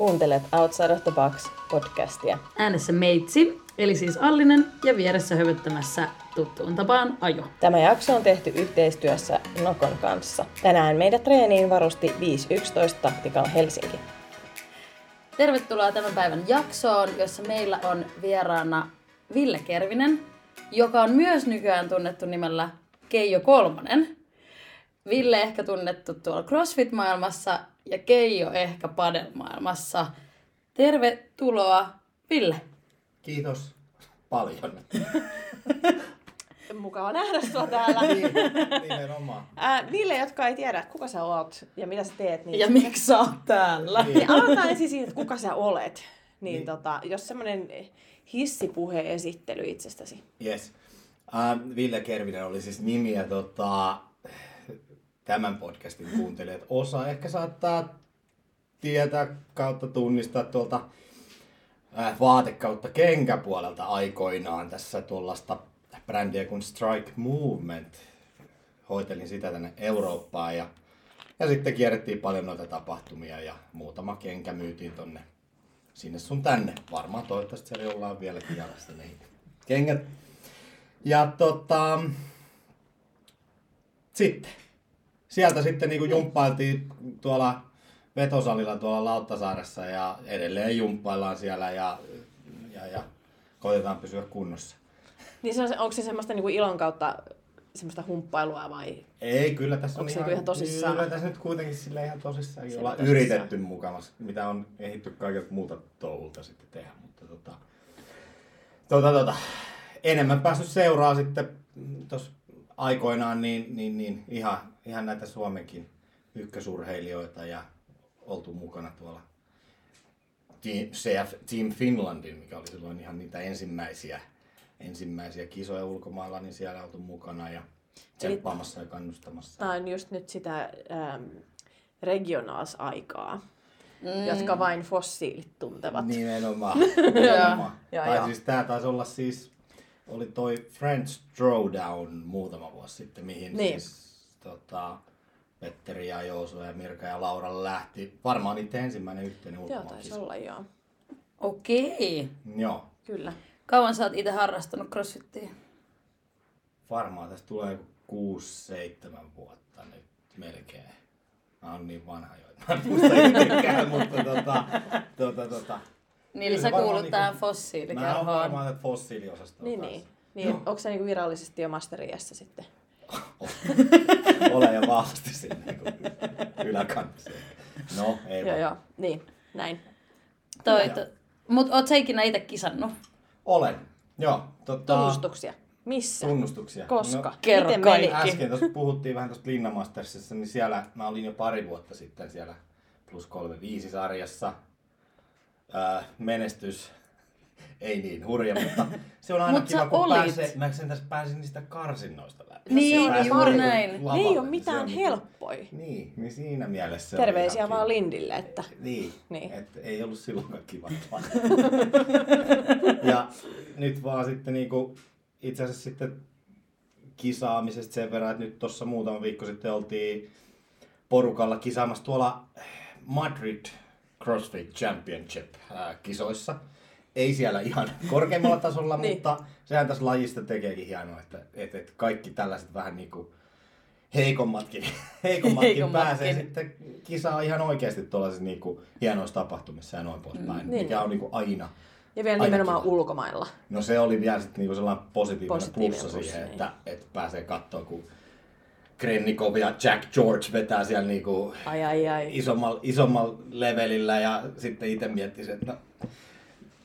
Kuuntelet Outside of the Box podcastia. Äänessä Meitsi, eli siis Allinen, ja vieressä hövyttämässä tuttuun tapaan Ajo. Tämä jakso on tehty yhteistyössä Nokon kanssa. Tänään meidät treeniin varusti 511 Tactical Helsinki. Tervetuloa tämän päivän jaksoon, jossa meillä on vieraana Ville Kervinen, joka on myös nykyään tunnettu nimellä Keijo Kolmonen. Ville ehkä tunnettu tuolla CrossFit-maailmassa ja Keijo ehkä padel-maailmassa. Tervetuloa, Ville. Kiitos paljon. Mukava nähdä sua täällä. niin, nimenomaan. Ää, niille, jotka ei tiedä, kuka sä oot ja mitä sä teet, niin, Ja miksi sä oot täällä? Niin. niin aloitetaan ensin siitä, että kuka sä olet. Niin, Niin. Tota, jos semmoinen hissipuhe esittely itsestäsi. Yes. Uh, Ville Kervinen oli siis nimi ja tota, tämän podcastin kuuntelijat osa ehkä saattaa tietää kautta tunnistaa tuolta äh, vaate kautta kenkäpuolelta aikoinaan tässä tuollaista brändiä kuin Strike Movement. Hoitelin sitä tänne Eurooppaan ja, ja sitten kierrettiin paljon noita tapahtumia ja muutama kenkä myytiin tonne sinne sun tänne. Varmaan toivottavasti siellä jollain vieläkin jalassa ne kengät. Ja tota, sitten sieltä sitten niinku jumppailtiin tuolla vetosalilla tuolla Lauttasaaressa ja edelleen jumppaillaan siellä ja, ja, ja koitetaan pysyä kunnossa. Niin se on, onko se semmoista niinku ilon kautta semmoista humppailua vai? Ei, kyllä tässä on se niinku ihan tosissaan? Kyllä tässä nyt kuitenkin sille ihan tosissaan Sille ollaan tosissaan. yritetty mukamas, mitä on ehditty kaikilta muuta touhulta sitten tehdä. Mutta tota, tota, tota, enemmän päässyt seuraa sitten tuossa aikoinaan niin, niin, niin ihan, ihan näitä Suomenkin ykkösurheilijoita ja oltu mukana tuolla Team, CF, Team Finlandin, mikä oli silloin ihan niitä ensimmäisiä, ensimmäisiä kisoja ulkomailla, niin siellä oltu mukana ja tsemppaamassa ja kannustamassa. Tämä on just nyt sitä ähm, regionaalisaikaa, mm. jotka vain fossiilit tuntevat. Nimenomaan. nimenomaan. Joo, tai joo. siis tää taisi olla siis, oli toi French Throwdown muutama vuosi sitten, mihin Niin. siis tota, Petteri ja Jooso ja Mirka ja Laura lähti. Varmaan niiden ensimmäinen yhteinen Joo, taisi ulkomaankisa. olla joo. Okei. Joo. Kyllä. Kauan sä oot itse harrastanut crossfittiä? Varmaan tästä tulee joku 6-7 vuotta nyt melkein. Mä oon niin vanha jo, että mä en muista itsekään, mutta tota, tota, tota. Niin, eli Kyllä sä varmaan kuulut niinku- tähän Mä oon fossiilikerhoon. varmaan tätä fossiiliosastoa Niin, kanssa. niin. niin onko se niinku virallisesti jo masteriässä sitten? Ole jo vahvasti siinä niin yläkannassa. No, ei Joo, joo. Niin, näin. Toi, to, mut oot sä ikinä itse kisannut? Olen. Joo, tota, Tunnustuksia. Missä? tunnustuksia. Koska? No, Kerro kaikki. äsken tuossa puhuttiin vähän tuosta Linnamastersissa, niin siellä mä olin jo pari vuotta sitten siellä plus 35 sarjassa. Ää, menestys ei niin hurja, mutta se on aina Mut kiva, kun pääsee, mä sen tässä pääsin niistä karsinnoista läpi. Niin, Pääsin juuri niinku näin. Ne lavalle, ei ole niin mitään niinku- helppoi. Niin, niin siinä mielessä Terveisiä vaan. Lindille, että Niin, Niin. niin. että ei ollut silloinkaan kiva Ja nyt vaan sitten niinku, itse asiassa sitten kisaamisesta sen verran, että nyt tuossa muutama viikko sitten oltiin porukalla kisaamassa tuolla Madrid CrossFit Championship ää, kisoissa. Ei siellä ihan korkeimmalla tasolla, Niin. mutta sehän tässä lajista tekeekin hienoa, että, että, että kaikki tällaiset vähän niinku heikommatkin, heikommatkin, Heikommatkin. pääsee sitten kisaa ihan oikeasti tuollaisissa niinku hienoissa tapahtumissa ja noin poispäin, Niin, mikä niin. on niinku aina. ja vielä Aina nimenomaan kiva. ulkomailla. No se oli vielä sitten niinku sellainen positiivinen, Positiivinen plussa siihen, niin. että, että pääsee katsoa, kun Krennikov ja Jack George vetää siellä niinku Ai ai ai. isommalla, isommalla levelillä ja sitten itse miettisin, että no,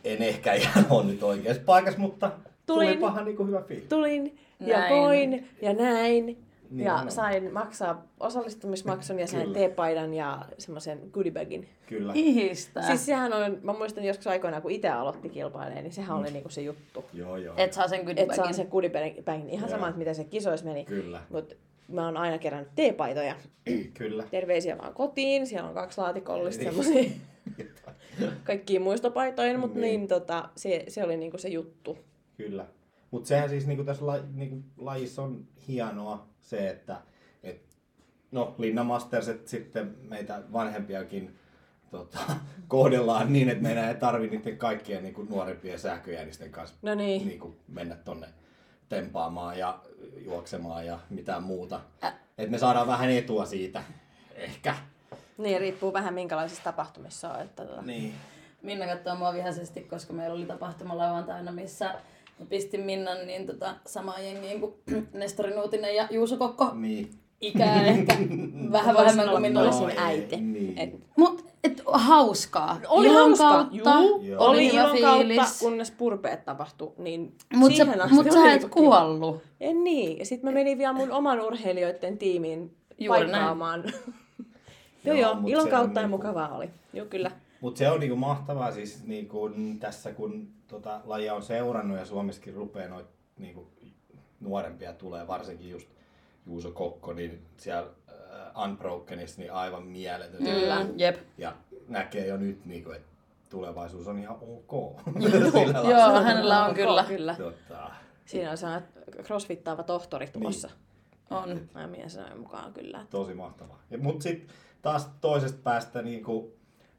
en ehkä ihan ole nyt oikeassa paikassa, mutta Tulin. tuli pahan niinku hyvä fiilis. Tulin ja Näin. koin ja näin. Ja Nimenomaan. sain maksaa osallistumismaksun ja sain teepaidan ja semmoisen goodiebagin. Kyllä. Ihistä. Siis sehän on, mä muistan joskus aikoinaan, kun itse aloitti kilpailemaan, niin sehän oli niinku se juttu. Joo, joo. Et saa sen goodiebagin. saa sen goodiebagin. Ihan Joo. sama, että miten se kisoissa meni. Kyllä, Mutta mä oon aina kerännyt teepaitoja. kyllä. Terveisiä vaan kotiin. Siellä on kaksi laatikollista Niin. Semmosia kaikkia muistopaitoja, mutta niin. Niin. tota, se, se oli niinku se juttu. Kyllä. Mutta sehän siis niinku tässä la, niinku, lajissa on hienoa se, että et, no Linna Masterset sitten meitä vanhempiakin tota, kohdellaan niin, että meidän ei tarvi niiden kaikkien niin kuin nuorempien sähköjännisten kanssa No niin. niin kuin mennä tonne tempaamaan ja juoksemaan ja mitään muuta. Että me saadaan vähän etua siitä. Ehkä. Niin, riippuu vähän minkälaisissa tapahtumissa on. Että tota. Niin. Minna katsoo mua vihaisesti, koska meillä oli tapahtuma lauantaina, missä mä pistin Minnan niin tota, samaan jengiin kuin Nestori Nuutinen ja Juuso Kokko. Niin. Ikää ehkä vähän vähemmän kuin Minna. No, olisi. olisin äiti. Niin. Et- Mut et, hauskaa. Oli Ilon hauska. kautta. Juu, Joo. oli ilon kautta, fiilis. kunnes purpeet tapahtui. Niin Mut sä, mut sä et kuollut. En niin. Ja sitten mä menin vielä mun oman urheilijoiden tiimiin Juuri näin. joo, Joo, joo, ilon kautta ja niinku- mukavaa oli. Joo, kyllä. Mutta se on niinku mahtavaa siis niinku tässä, kun tota lajia on seurannut ja Suomessakin rupeaa noit niinku nuorempia tulee, varsinkin just Juuso Kokko, niin siellä äh, Unbrokenissa niin aivan mieletön. Kyllä. Jep. Ja näkee jo nyt, niinku, että tulevaisuus on ihan ok. Lailla. Joo, hänellä on kyllä. kyllä. Tota, Siinä on sellainen crossfittaava tohtori tulossa. On. Mä mien sanoin mukaan kyllä. tosi mahtavaa. Ja, mut sitten taas toisesta päästä niinku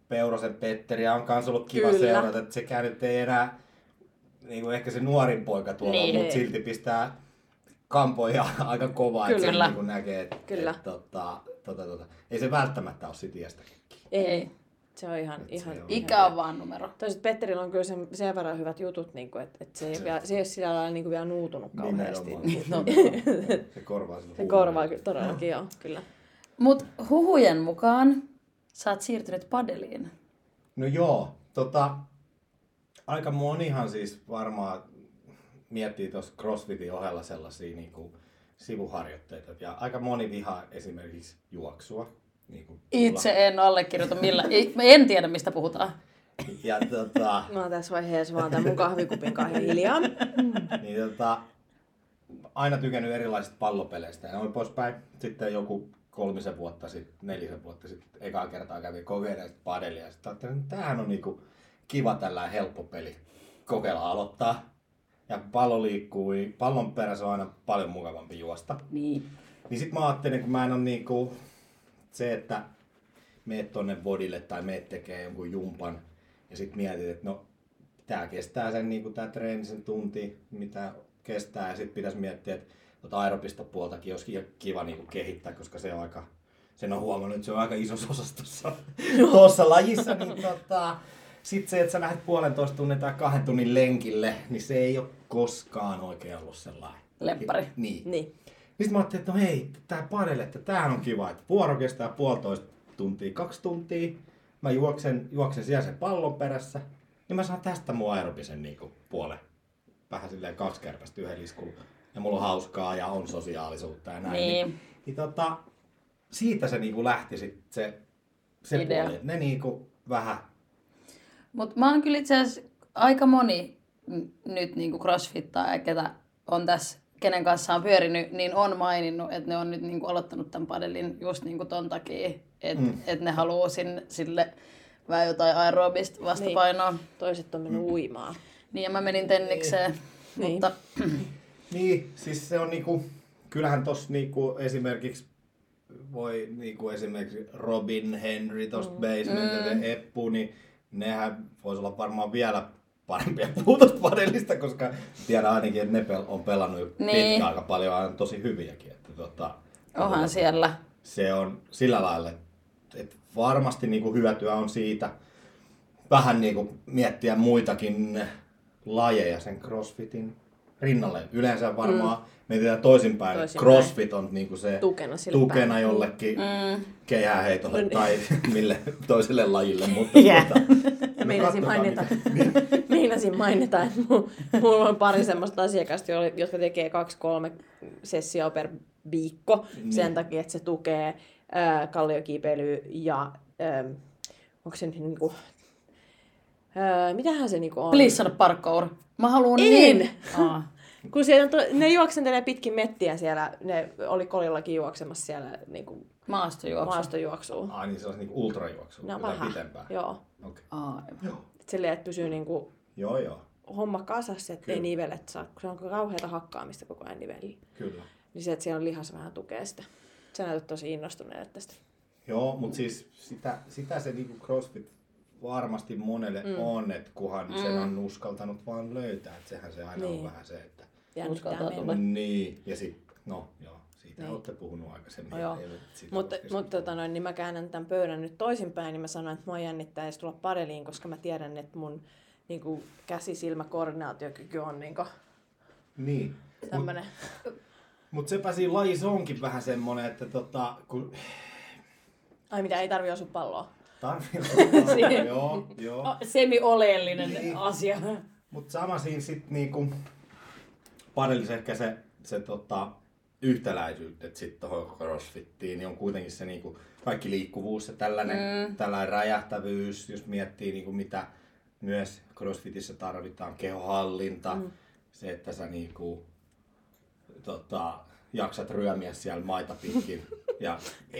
Peurosen Petteriä on kans ollut kiva Kyllä. seurata, että sekään nyt ei enää niinku ehkä se nuorin poika tuolla, Niin. niin. mutta silti pistää kampoja aika kovaa, että Kyllä. se niinku näkee, että Kyllä. Et, tota, tota, tota. ei se välttämättä ole sit iästä. Ei. Se on ihan, Et se ihan, on- Ikä on vaan numero. Toiset Petterillä on kyllä sen, sen verran hyvät jutut, niin kuin, että, että se, ei, vielä, se ei ole sillä lailla niin kuin vielä nuutunut kauheasti. No. Se korvaa sen Se korvaa kyllä todellakin, joo, kyllä. Mut huhujen mukaan sä oot siirtynyt padeliin. No joo, tota, aika monihan siis varmaan miettii tuossa CrossFitin ohella sellaisia niin kuin sivuharjoitteita. Ja aika moni vihaa esimerkiksi juoksua. Niin kuin Itse en allekirjoita millä. En tiedä, mistä puhutaan. Ja tota, Mä oon tässä vaiheessa vaan tämän mun kahvikupin kanssa hiljaa. niin tota, aina tykännyt erilaisista pallopeleistä ja noin poispäin. Sitten joku kolmisen vuotta sitten, nelisen vuotta sitten, ekaa kertaa kävin kokeilemaan padelia. Ja sitten ajattelin, että tämähän on niinku kiva tällainen helppo peli. Kokeilla aloittaa. Ja pallo liikkuu, pallon perässä on aina paljon mukavampi juosta. Niin. Niin sit mä ajattelin, kun mä en ole niinku se, että meet tonne bodille tai meet tekee jonkun jumpan ja sit mietit, että no tää kestää sen niinku tää treeni sen tunti, mitä kestää ja sit pitäisi miettiä, että tota aerobista puoltakin olisi ki- kiva niinku kehittää, koska se on aika, sen on huomannut, että se on aika isossa osassa tuossa, lajissa, niin tota, sitten se, että sä lähdet puolentoista tunnin tai kahden tunnin lenkille, niin se ei ole koskaan oikein ollut sellainen. Lemppari. Niin. Niin. Sitten mä ajattelin, että no hei, tää padel, että tämähän on kiva, että vuoro kestää puolitoista tuntia, kaksi tuntia. Mä juoksen, juoksen siellä sen pallon perässä, niin mä saan tästä mun aerobisen niinku puolen. Vähän silleen kaksi kärpästä yhden iskulla. Ja mulla on hauskaa ja on sosiaalisuutta ja näin. Niin. Niin, niin tota, siitä se niinku lähti sit se, se Idea. puoli. Ne niinku vähän Mut mä oon kyllä itse asiassa aika moni nyt niinku crossfittaa, ketä on tässä, kenen kanssa on pyörinyt, niin on maininnut, että ne on nyt niinku aloittanut tämän padelin just niinku ton takia, että mm. et ne haluaa sinne, sille vähän jotain aerobista vastapainoa. Niin. Toiset on mennyt uimaan. niin ja mä menin tennikseen, Niin. mutta Niin, siis se on niinku, kyllähän tossa niinku esimerkiksi voi niinku esimerkiksi Robin Henry tosta mm. Basement mm. ja Eppu, niin nehän voisi olla varmaan vielä parempia puutospadelista, koska tiedän ainakin, että ne pel- on pelannut jo Niin. niin. pitkään aika paljon on tosi hyviäkin. Että tota, onhan siellä. se on sillä lailla, että varmasti niinku hyötyä on siitä vähän niinku miettiä muitakin lajeja sen crossfitin rinnalle. Yleensä varmaan mm. mietitään toisinpäin, Toisinpäin. crossfit on niinku se Tukena sille tukena päin. jollekin Mm. keihäheitolle No niin. tai mille toiselle lajille. Mutta tota, no Meinasin mainita, meinasin mainita, että mu- mulla on pari semmoista asiakasta, jotka tekee kaksi-kolme sessioa per viikko Niin. sen takia, että se tukee ää, kalliokiipeilyä ja ää, onko se nyt niinku, ää, mitähän se niinku on? Please sano parkour. Mä haluun En. niin. Aa. Kun siellä on to, ne juoksentelee pitkin mettiä siellä, ne oli kolillakin juoksemassa siellä niinku Maastojuoksu. maastojuoksua. Ai niin, se on niinku ultrajuoksu, No vähän, pitempää. joo. Okay. Aivan. Et silleen, että pysyy niinku Joo, joo, homma kasassa, ettei nivelet saa, kun se on kauheata hakkaamista koko ajan nivelillä. kyllä. Niin se, että siellä on lihas vähän tukee sitä. Sä näytät tosi innostuneelle tästä. Joo, mutta siis sitä, sitä se niinku CrossFit varmasti monelle mm. on, että kunhan mm. sen on uskaltanut vaan löytää. Että sehän se aina niin. On vähän se, että... Tulla. Niin, ja sitten, no joo, siitä Niin. olette puhunut aikaisemmin. No joo. Mutta, mutta tota noin, niin mä käännän tämän pöydän nyt toisinpäin, niin mä sanoin, että mua jännittää edes tulla padeliin, koska mä tiedän, että mun niin kuin, käsi-silmä-koordinaatiokyky on niin kuin, Niin. tämmönen. Mutta sepä siinä lajissa onkin vähän semmonen, että tota, kun Ai mitä, ei tarvi osua palloa. Tarvii joo, joo. Semi-oleellinen Niin. asia. Mutta sama siinä sitten niinku, padellis ehkä se, se tota, yhtäläisyys, että sitten tuohon crossfittiin, niin on kuitenkin se niinku, kaikki liikkuvuus ja tällainen, mm. tällainen räjähtävyys, jos miettii niinku, mitä myös crossfitissä tarvitaan, kehohallinta, mm. se, että sä niinku, tota, jaksat ryömiä siellä maita pitkin ja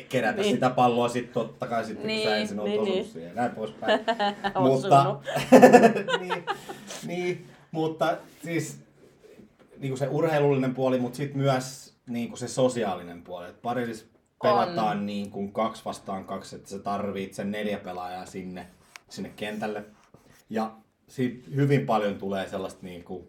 kerätä niin. sitä palloa sitten totta kai sitten, niin, kun sä ensin oot niin, osunut niin. siihen ja näin poispäin. Osunut. niin, niin, mutta siis niin kuin se urheilullinen puoli, mutta sitten myös niin kuin se sosiaalinen puoli. Et Parillis pelataan niin kuin kaksi vastaan kaksi, että sä tarvit sen neljä pelaajaa sinne, sinne kentälle. Ja siitä hyvin paljon tulee sellaista niin kuin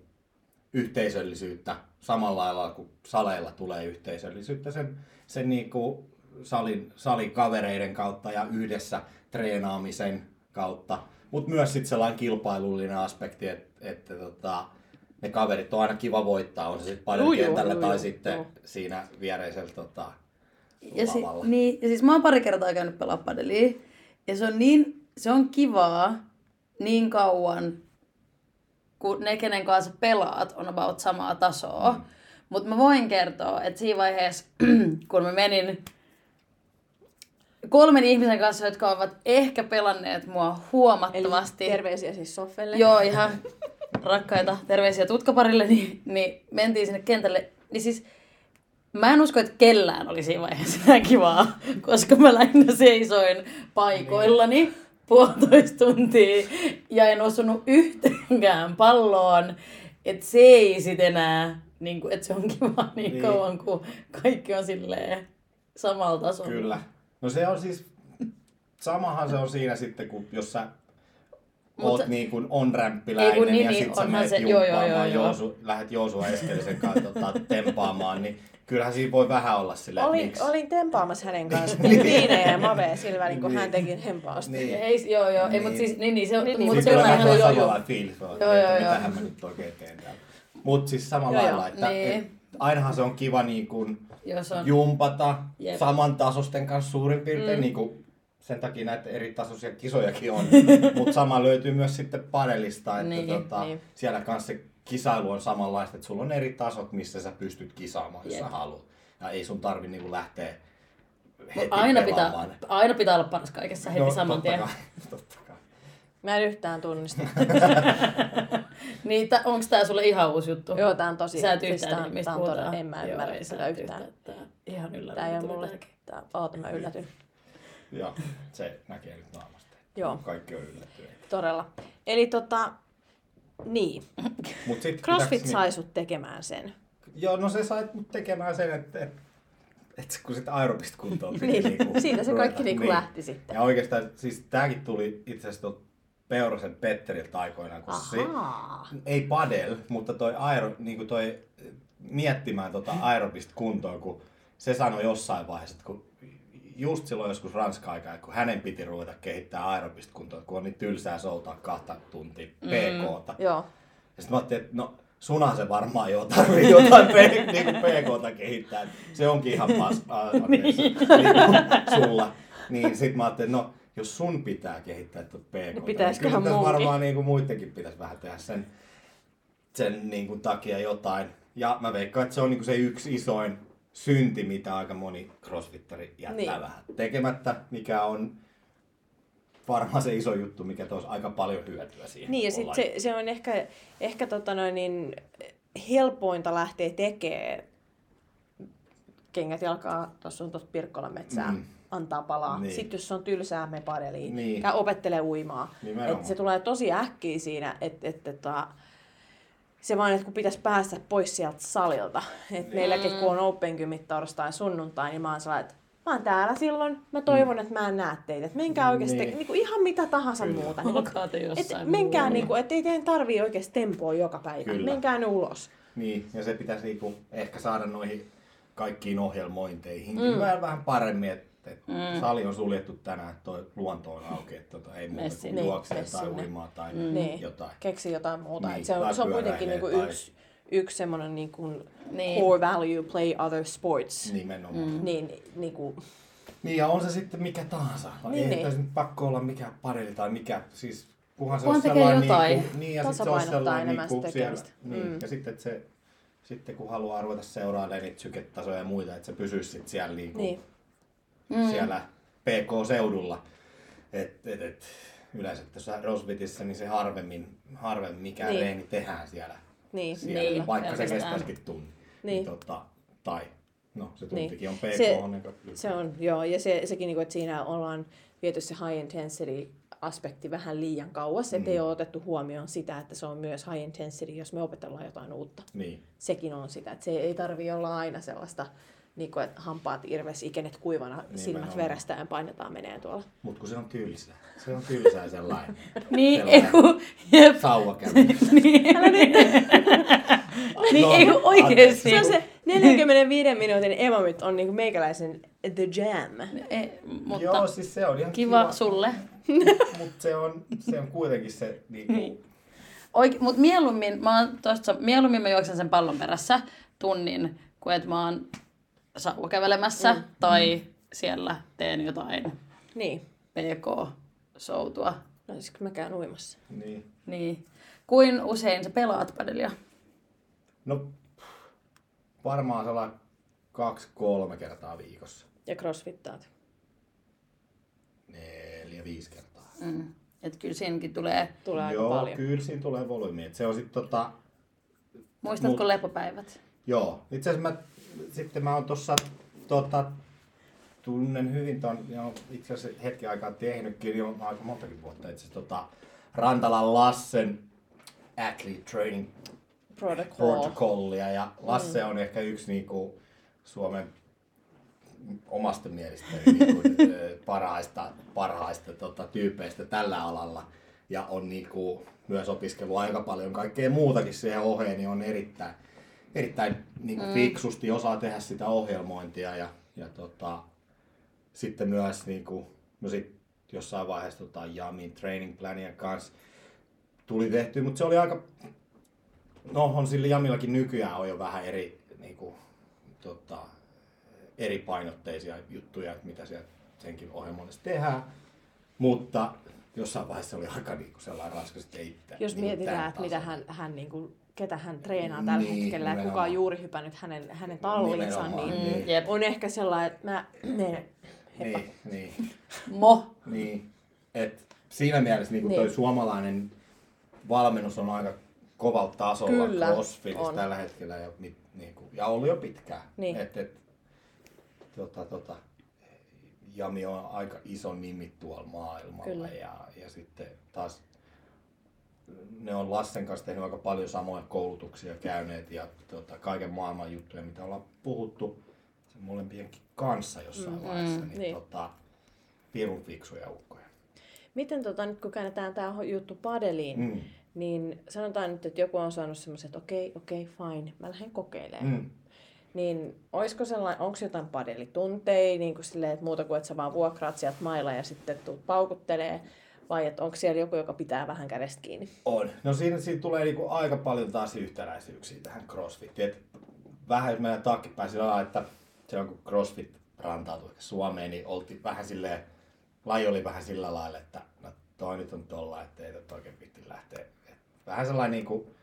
yhteisöllisyyttä samalla lailla kuin saleilla tulee yhteisöllisyyttä sen, sen niin kuin salin, salin kavereiden kautta ja yhdessä treenaamisen kautta. Mutta myös sitten sellainen kilpailullinen aspekti, että, että tota, ne kaverit on aina kiva voittaa, on se sitten Juu, juu, padelkentällä juu, tai juu, sitten joo. siinä viereisellä tota, Ja, si- niin, ja siis mä oon pari kertaa käynyt pelaa padelia. Ja se on niin, se on kivaa niin kauan, kun ne, kenen kanssa pelaat, on about samaa tasoa. Mm. Mutta mä voin kertoa, että siinä vaiheessa, kun mä menin kolmen ihmisen kanssa, jotka ovat ehkä pelanneet mua Eli huomattavasti. terveisiä siis Soffelle. Joo, ihan rakkaita terveisiä tutkaparille, niin, niin mentiin sinne kentälle. Niin siis mä en usko, että kellään oli siinä vaiheessa kivaa, koska mä lähinnä seisoin paikoillani puolitoista tuntia ja en osunut yhteenkään palloon. Että se ei sit enää, niin kuin, että se on kiva niin, Niin. niin. kauan, kun kaikki on silleen samalla tasolla. Kyllä. No se on siis, samahan se on siinä sitten, kun jos sä Mutta- oot niin kuin on rämppiläinen niin, ja niin, sit sä onhan menet se- joo, joo, joo, joo. Joosu, lähdet Joosua Eskelisen kanssa tota, tempaamaan, niin kyllähän siinä voi vähän olla että Olin, miksi. olin tempaamassa hänen kanssaan Tiinejä ja Mavea sillä välin, kun Niin. hän teki hempausta. Niin. Ei, joo, joo, ei, Niin. mutta siis, niin, niin, se, Niin, niin, niin. mutta se on ihan joo, joo. fiilis, Joo, että joo, joo. mitähän mä nyt oikein teen täällä. Mutta siis samalla Joo, joo. lailla, että Niin. et, ainahan se on kiva niin kuin Jos on, jumpata Jep. saman tasosten kanssa suurin piirtein, Mm. niin kuin sen takia näitä eri tasoisia kisojakin on, mutta sama löytyy myös sitten padelista, että Niin, tota, niin. siellä kanssa se kisailu on samanlaista, että sulla on eri tasot, missä sä pystyt kisaamaan, jos Jep. sä haluat. Ja ei sun tarvi niinku lähteä Mut heti aina, pitää, aina pitää olla paras kaikessa heti saman totta tien. Kai, totta kai. Mä en yhtään tunnista. Niin, onko tää sulle ihan uusi juttu? Joo, tää on tosi... Sä et siis yhtään tää tiedä, on- mistä on puhutaan. todella- En mä Joo, ymmärrä sä sitä yhtään. Tää ihan yllätys. Tää ei ole mulle... Tää, oota, mä yllätyn. Joo, se näkee nyt naamasta. Joo, Kaikki on yllättyneitä. todella. Eli tota... Niin. Mut sit CrossFit pitääks- sai sut tekemään sen. Joo, no se sai mut tekemään sen, että, että, että kun sitä aerobista kuntoon piti Niin, niinku siitä se kaikki niinku lähti sitten. Ja oikeastaan, siis tääkin tuli itse asiassa tuolta Peurasen Petteriltä aikoinaan, kun se, Ahaa. ei padel, mutta toi, aero, niinku toi miettimään tota aerobista kuntoon, kun se sanoi jossain vaiheessa, että kun just silloin joskus ranska-aikaa, kun hänen piti ruveta kehittää aerobista kuntoon, kun on niin tylsää soutaa kahta tuntia PKta. Joo. Ja sitten mä ajattelin, että no sunhan se varmaan jo tarvii jotain P- niinku PKta kehittää. Se onkin ihan pas a- niin. niinku sulla. Niin sit mä ajattelin, no jos sun pitää kehittää tuota PKta, niin pitäisiköhän kyllä tässä varmaan niinku muidenkin pitäisi vähän tehdä sen, sen niinku takia jotain. Ja mä veikkaan, että se on niinku se yksi isoin synti, mitä aika moni crossfittari jättää Niin. vähän tekemättä, mikä on varmaan se iso juttu, mikä toisi aika paljon hyötyä siihen. Niin, ja koko sit se, se on ehkä, ehkä tota noin, niin, helpointa lähteä tekemään kengät jalkaa, tuossa on tuossa Pirkkolan metsää, mm. Antaa palaa. Niin. Sitten jos on tylsää, me padeliin. Niin. Käy opettelee uimaa. Nimenomaan. Et se tulee tosi äkkiä siinä, että et, tota, se vaan, että kun pitäisi päästä pois sieltä salilta. Et meilläkin kun on open gymit torstai sunnuntai, niin mä oon sellainen, että mä oon täällä silloin, mä toivon, että mä en näe teitä. Et menkää oikeasti Niin. niin. Niinku ihan mitä tahansa Kyllä. muuta. Olkaa te et jossain menkää, muualla. niinku, ettei teidän tarvii oikeasti tempoa joka päivä. Kyllä. Menkää ne ulos. Niin, ja se pitäisi niinku ehkä saada noihin kaikkiin ohjelmointeihin mm. vähän, vähän paremmin, että et mm. sali on suljettu tänään, että toi luonto on auki, että tota, ei muuta Messi. kuin Niin, juoksee tai sinne. uimaa tai Mm. Niin. jotain. Keksi jotain muuta. Niin, Et se, on, se on kuitenkin niinku tai- yksi, yksi semmoinen niinku Niin. core value, play other sports. Nimenomaan. Mm. Niin, niinku, Niin, ja on se sitten mikä tahansa. Niin, ei niin. tässä nyt pakko olla mikä padeli tai mikä, siis kunhan se on sellainen jotain. Niinku, niin, ja sit se on sellainen enemmän niinku sitä siellä, tekemistä. niin, Mm. ja sitten että se, sitten kun haluaa ruveta seuraamaan niitä syketasoja ja muita, että se pysyisi sitten siellä niinku, niin. Mm. siellä PK-seudulla. Et, et, et, yleensä tuossa Rosvitissä niin se harvemmin, harvemmin mikään Niin. niin. reeni tehdään siellä. Niin, siellä Niin, vaikka se kestäisikin tunnin. Niin. tota, tai, no se Niin. tuntikin on PK. Se- niin kuin- Se on, joo, ja se, sekin, niinku, että siinä ollaan viety se high intensity aspekti vähän liian kauas, ettei Mm. ole otettu huomioon sitä, että se on myös high intensity, jos me opetellaan jotain uutta. Niin. Sekin on sitä, että se ei tarvi olla aina sellaista, niin kuin, että hampaat irves, ikenet kuivana, silmät Nimenomaan. verestä ja painetaan menee tuolla. Mutta kun se on tylsää. Se on tylsää sellainen. Niin, Sellainen. ei kun, jep. Sauvakävely. niin, No, ei kun oikeesti. Se on se 45 minuutin emomit on niin kuin meikäläisen The Jam. Ei, mutta Joo, siis se on ihan kiva, kiva, sulle. mutta se on, se on kuitenkin se niinku, Niin. Oike, mut mieluummin mä, oon tossa, mieluummin mä juoksen sen pallon perässä tunnin, kuin että mä oon sauvakävelemässä mm. tai siellä teen jotain Niin. PK-soutua. No siis kun mä käyn uimassa. niin. Niin. Kuin usein sä pelaat padelia? No, varmaan sellainen kaksi-kolme kertaa viikossa. Ja crossfittaat. Neljä, viisi kertaa. Mm. Et kyllä siinäkin tulee. Tulee aika Joo, paljon. kyllä siinä tulee volyymi. Et Se on sitten tota, Muistatko Mut- lepopäivät? joo. Itse asiassa mä, sitten mä oon tossa, tota, tunnen hyvin ton, ja itse asiassa hetken aikaa tehnytkin jo aika montakin vuotta. Itse asiassa tota, Rantalan Lassen Athlete Training Protocol. protocollia ja Lasse on ehkä yksi niinku Suomen omasta mielestäni niinku, parhaista, parhaista tota, tyypeistä tällä alalla ja on niinku myös opiskellut aika paljon kaikkea muutakin siihen oheen, niin on erittäin, erittäin niinku mm. fiksusti osaa tehdä sitä ohjelmointia ja, ja tota, sitten myös niinku, no sit jossain vaiheessa tota, Jamin training plania kanssa tuli tehty, mutta se oli aika No on sillä Jamillakin nykyään on jo vähän eri, niinku, tota, eri painotteisia juttuja, että mitä siellä senkin ohjelmoinnissa tehdään. Mutta jossain vaiheessa oli aika niinku sellainen raskas, että ei. Jos niinku mietitään, että mitä hän, hän niin kuin, ketä hän treenaa tällä Niin, hetkellä ja kuka on juuri hypännyt hänen, hänen talliinsa, Nimenomaan, niin niin. Jep. on ehkä sellainen, että mä menen heppa. Niin, niin, Mo. niin. Et siinä mielessä niin Niin. toi suomalainen valmennus on aika kovalla tasolla Kyllä, CrossFitissä on. tällä hetkellä ja, ni, niinku, ja ollut jo pitkään. Niin. Et, et, tota, tota, Jami on aika iso nimi tuolla maailmalla Kyllä. ja, ja sitten taas ne on Lassen kanssa tehnyt aika paljon samoja koulutuksia käyneet ja tota, kaiken maailman juttuja, mitä ollaan puhuttu sen molempienkin kanssa jossain Mm. vaiheessa, Mm, niin, niin. Tota, pirun fiksuja ukkoja. Miten tota, nyt kun käännetään tämä juttu padeliin, Mm. niin sanotaan nyt, että joku on saanut semmoisen, että okei, okei, fine, mä lähden kokeilemaan. Mm. Niin olisiko sellainen, onko jotain padelitunteja, niin kuin silleen, että muuta kuin että sä vaan vuokraat sieltä mailla ja sitten tuut paukuttelee, vai että onko siellä joku, joka pitää vähän kädestä kiinni? On. No siinä, siinä tulee niinku aika paljon taas yhtäläisyyksiä tähän CrossFitiin. Et vähän jos mennään taaksepäin sillä lailla, että silloin kun CrossFit rantautui Suomeen, niin oltiin vähän silleen, laji oli vähän sillä lailla, että no toi nyt on tolla, että ei tätä oikein vitti lähteä. Et vähän sellainen niinku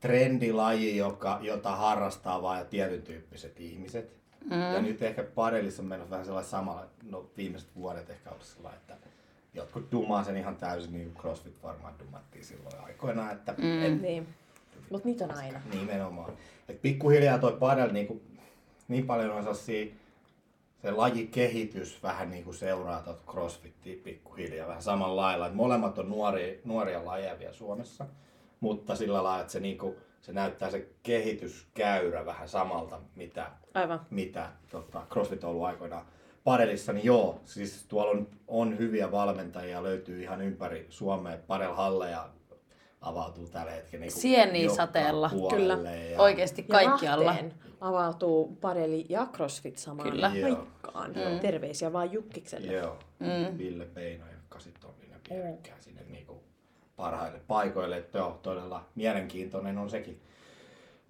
trendilaji, joka, jota harrastaa vain tietyn tyyppiset ihmiset. Mm. Ja nyt ehkä padelissa on mennyt vähän sellainen samalla, no viimeiset vuodet ehkä ollut sellainen, että jotkut dumaa sen ihan täysin, niin kuin CrossFit varmaan dumattiin silloin aikoinaan, että mm. et, Niin. Mutta niitä on aina. nimenomaan. Et pikkuhiljaa toi padel niin, kuin, niin paljon on sellaisia, se lajikehitys vähän niin kuin seuraa tuota CrossFittia pikkuhiljaa vähän samalla lailla. Et molemmat on nuoria, nuoria lajeja vielä Suomessa, mutta sillä lailla, että se, niin kuin, se näyttää se kehityskäyrä vähän samalta, mitä, Aivan. mitä tota, CrossFit on ollut aikoinaan padelissa, niin joo, siis tuolla on, on hyviä valmentajia, löytyy ihan ympäri Suomea, padelhalleja avautuu tällä hetkellä. Niin Sieniä sateella, kyllä. Ja, Oikeasti Ja kaikkialla. Lahteen avautuu padeli ja crossfit samaan Kyllä. Joo. paikkaan. Terveisiä vaan Jukkikselle. Joo, mm. Ville Peino ja Kasitonninen vierekkään sinne niinku parhaille paikoille. Että joo, todella mielenkiintoinen on sekin,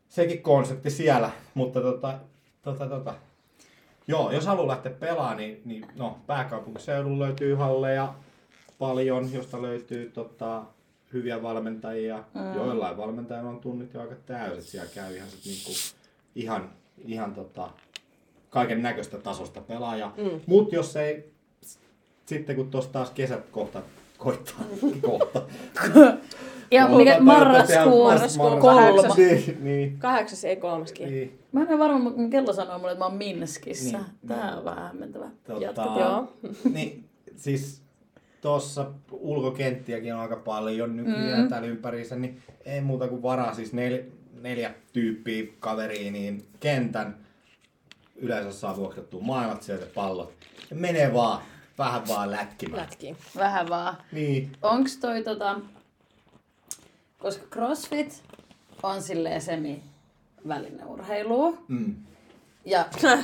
sekin konsepti siellä. Mutta tota, tota, tota. Joo, jos haluaa lähteä pelaamaan, niin, niin no, pääkaupunkiseudulla löytyy halleja paljon, josta löytyy tota, hyviä valmentajia. Mm. Joillain valmentajilla on tunnit jo aika täyset. Siellä käy ihan, sit niinku, ihan, ihan tota, kaiken näköistä tasosta pelaaja. Mm. Mutta jos ei, sitten kun tuossa taas kesät kohta koittaa, kohta. Ja mikä marraskuun kahdeksas. Niin, niin, Kahdeksas ei kolmaskin. niin. Mä en ole varma, mutta mun kello sanoo mulle, että mä oon Minskissä. Niin, Tää on vähän hämmentävä. Tota. Joo. niin, siis tuossa ulkokenttiäkin on aika paljon nykyään mm. täällä ympärissä, niin ei muuta kuin varaa siis nel, neljä tyyppiä kaveriin, niin kentän yleensä saa vuokrattua maailmat sieltä pallot. Ja menee vaan, vähän vaan lätkimään. Lätkiin. Vähän vaan. Niin, Onks toi tota... Koska CrossFit on silleen semi välineurheilua. mm. Ja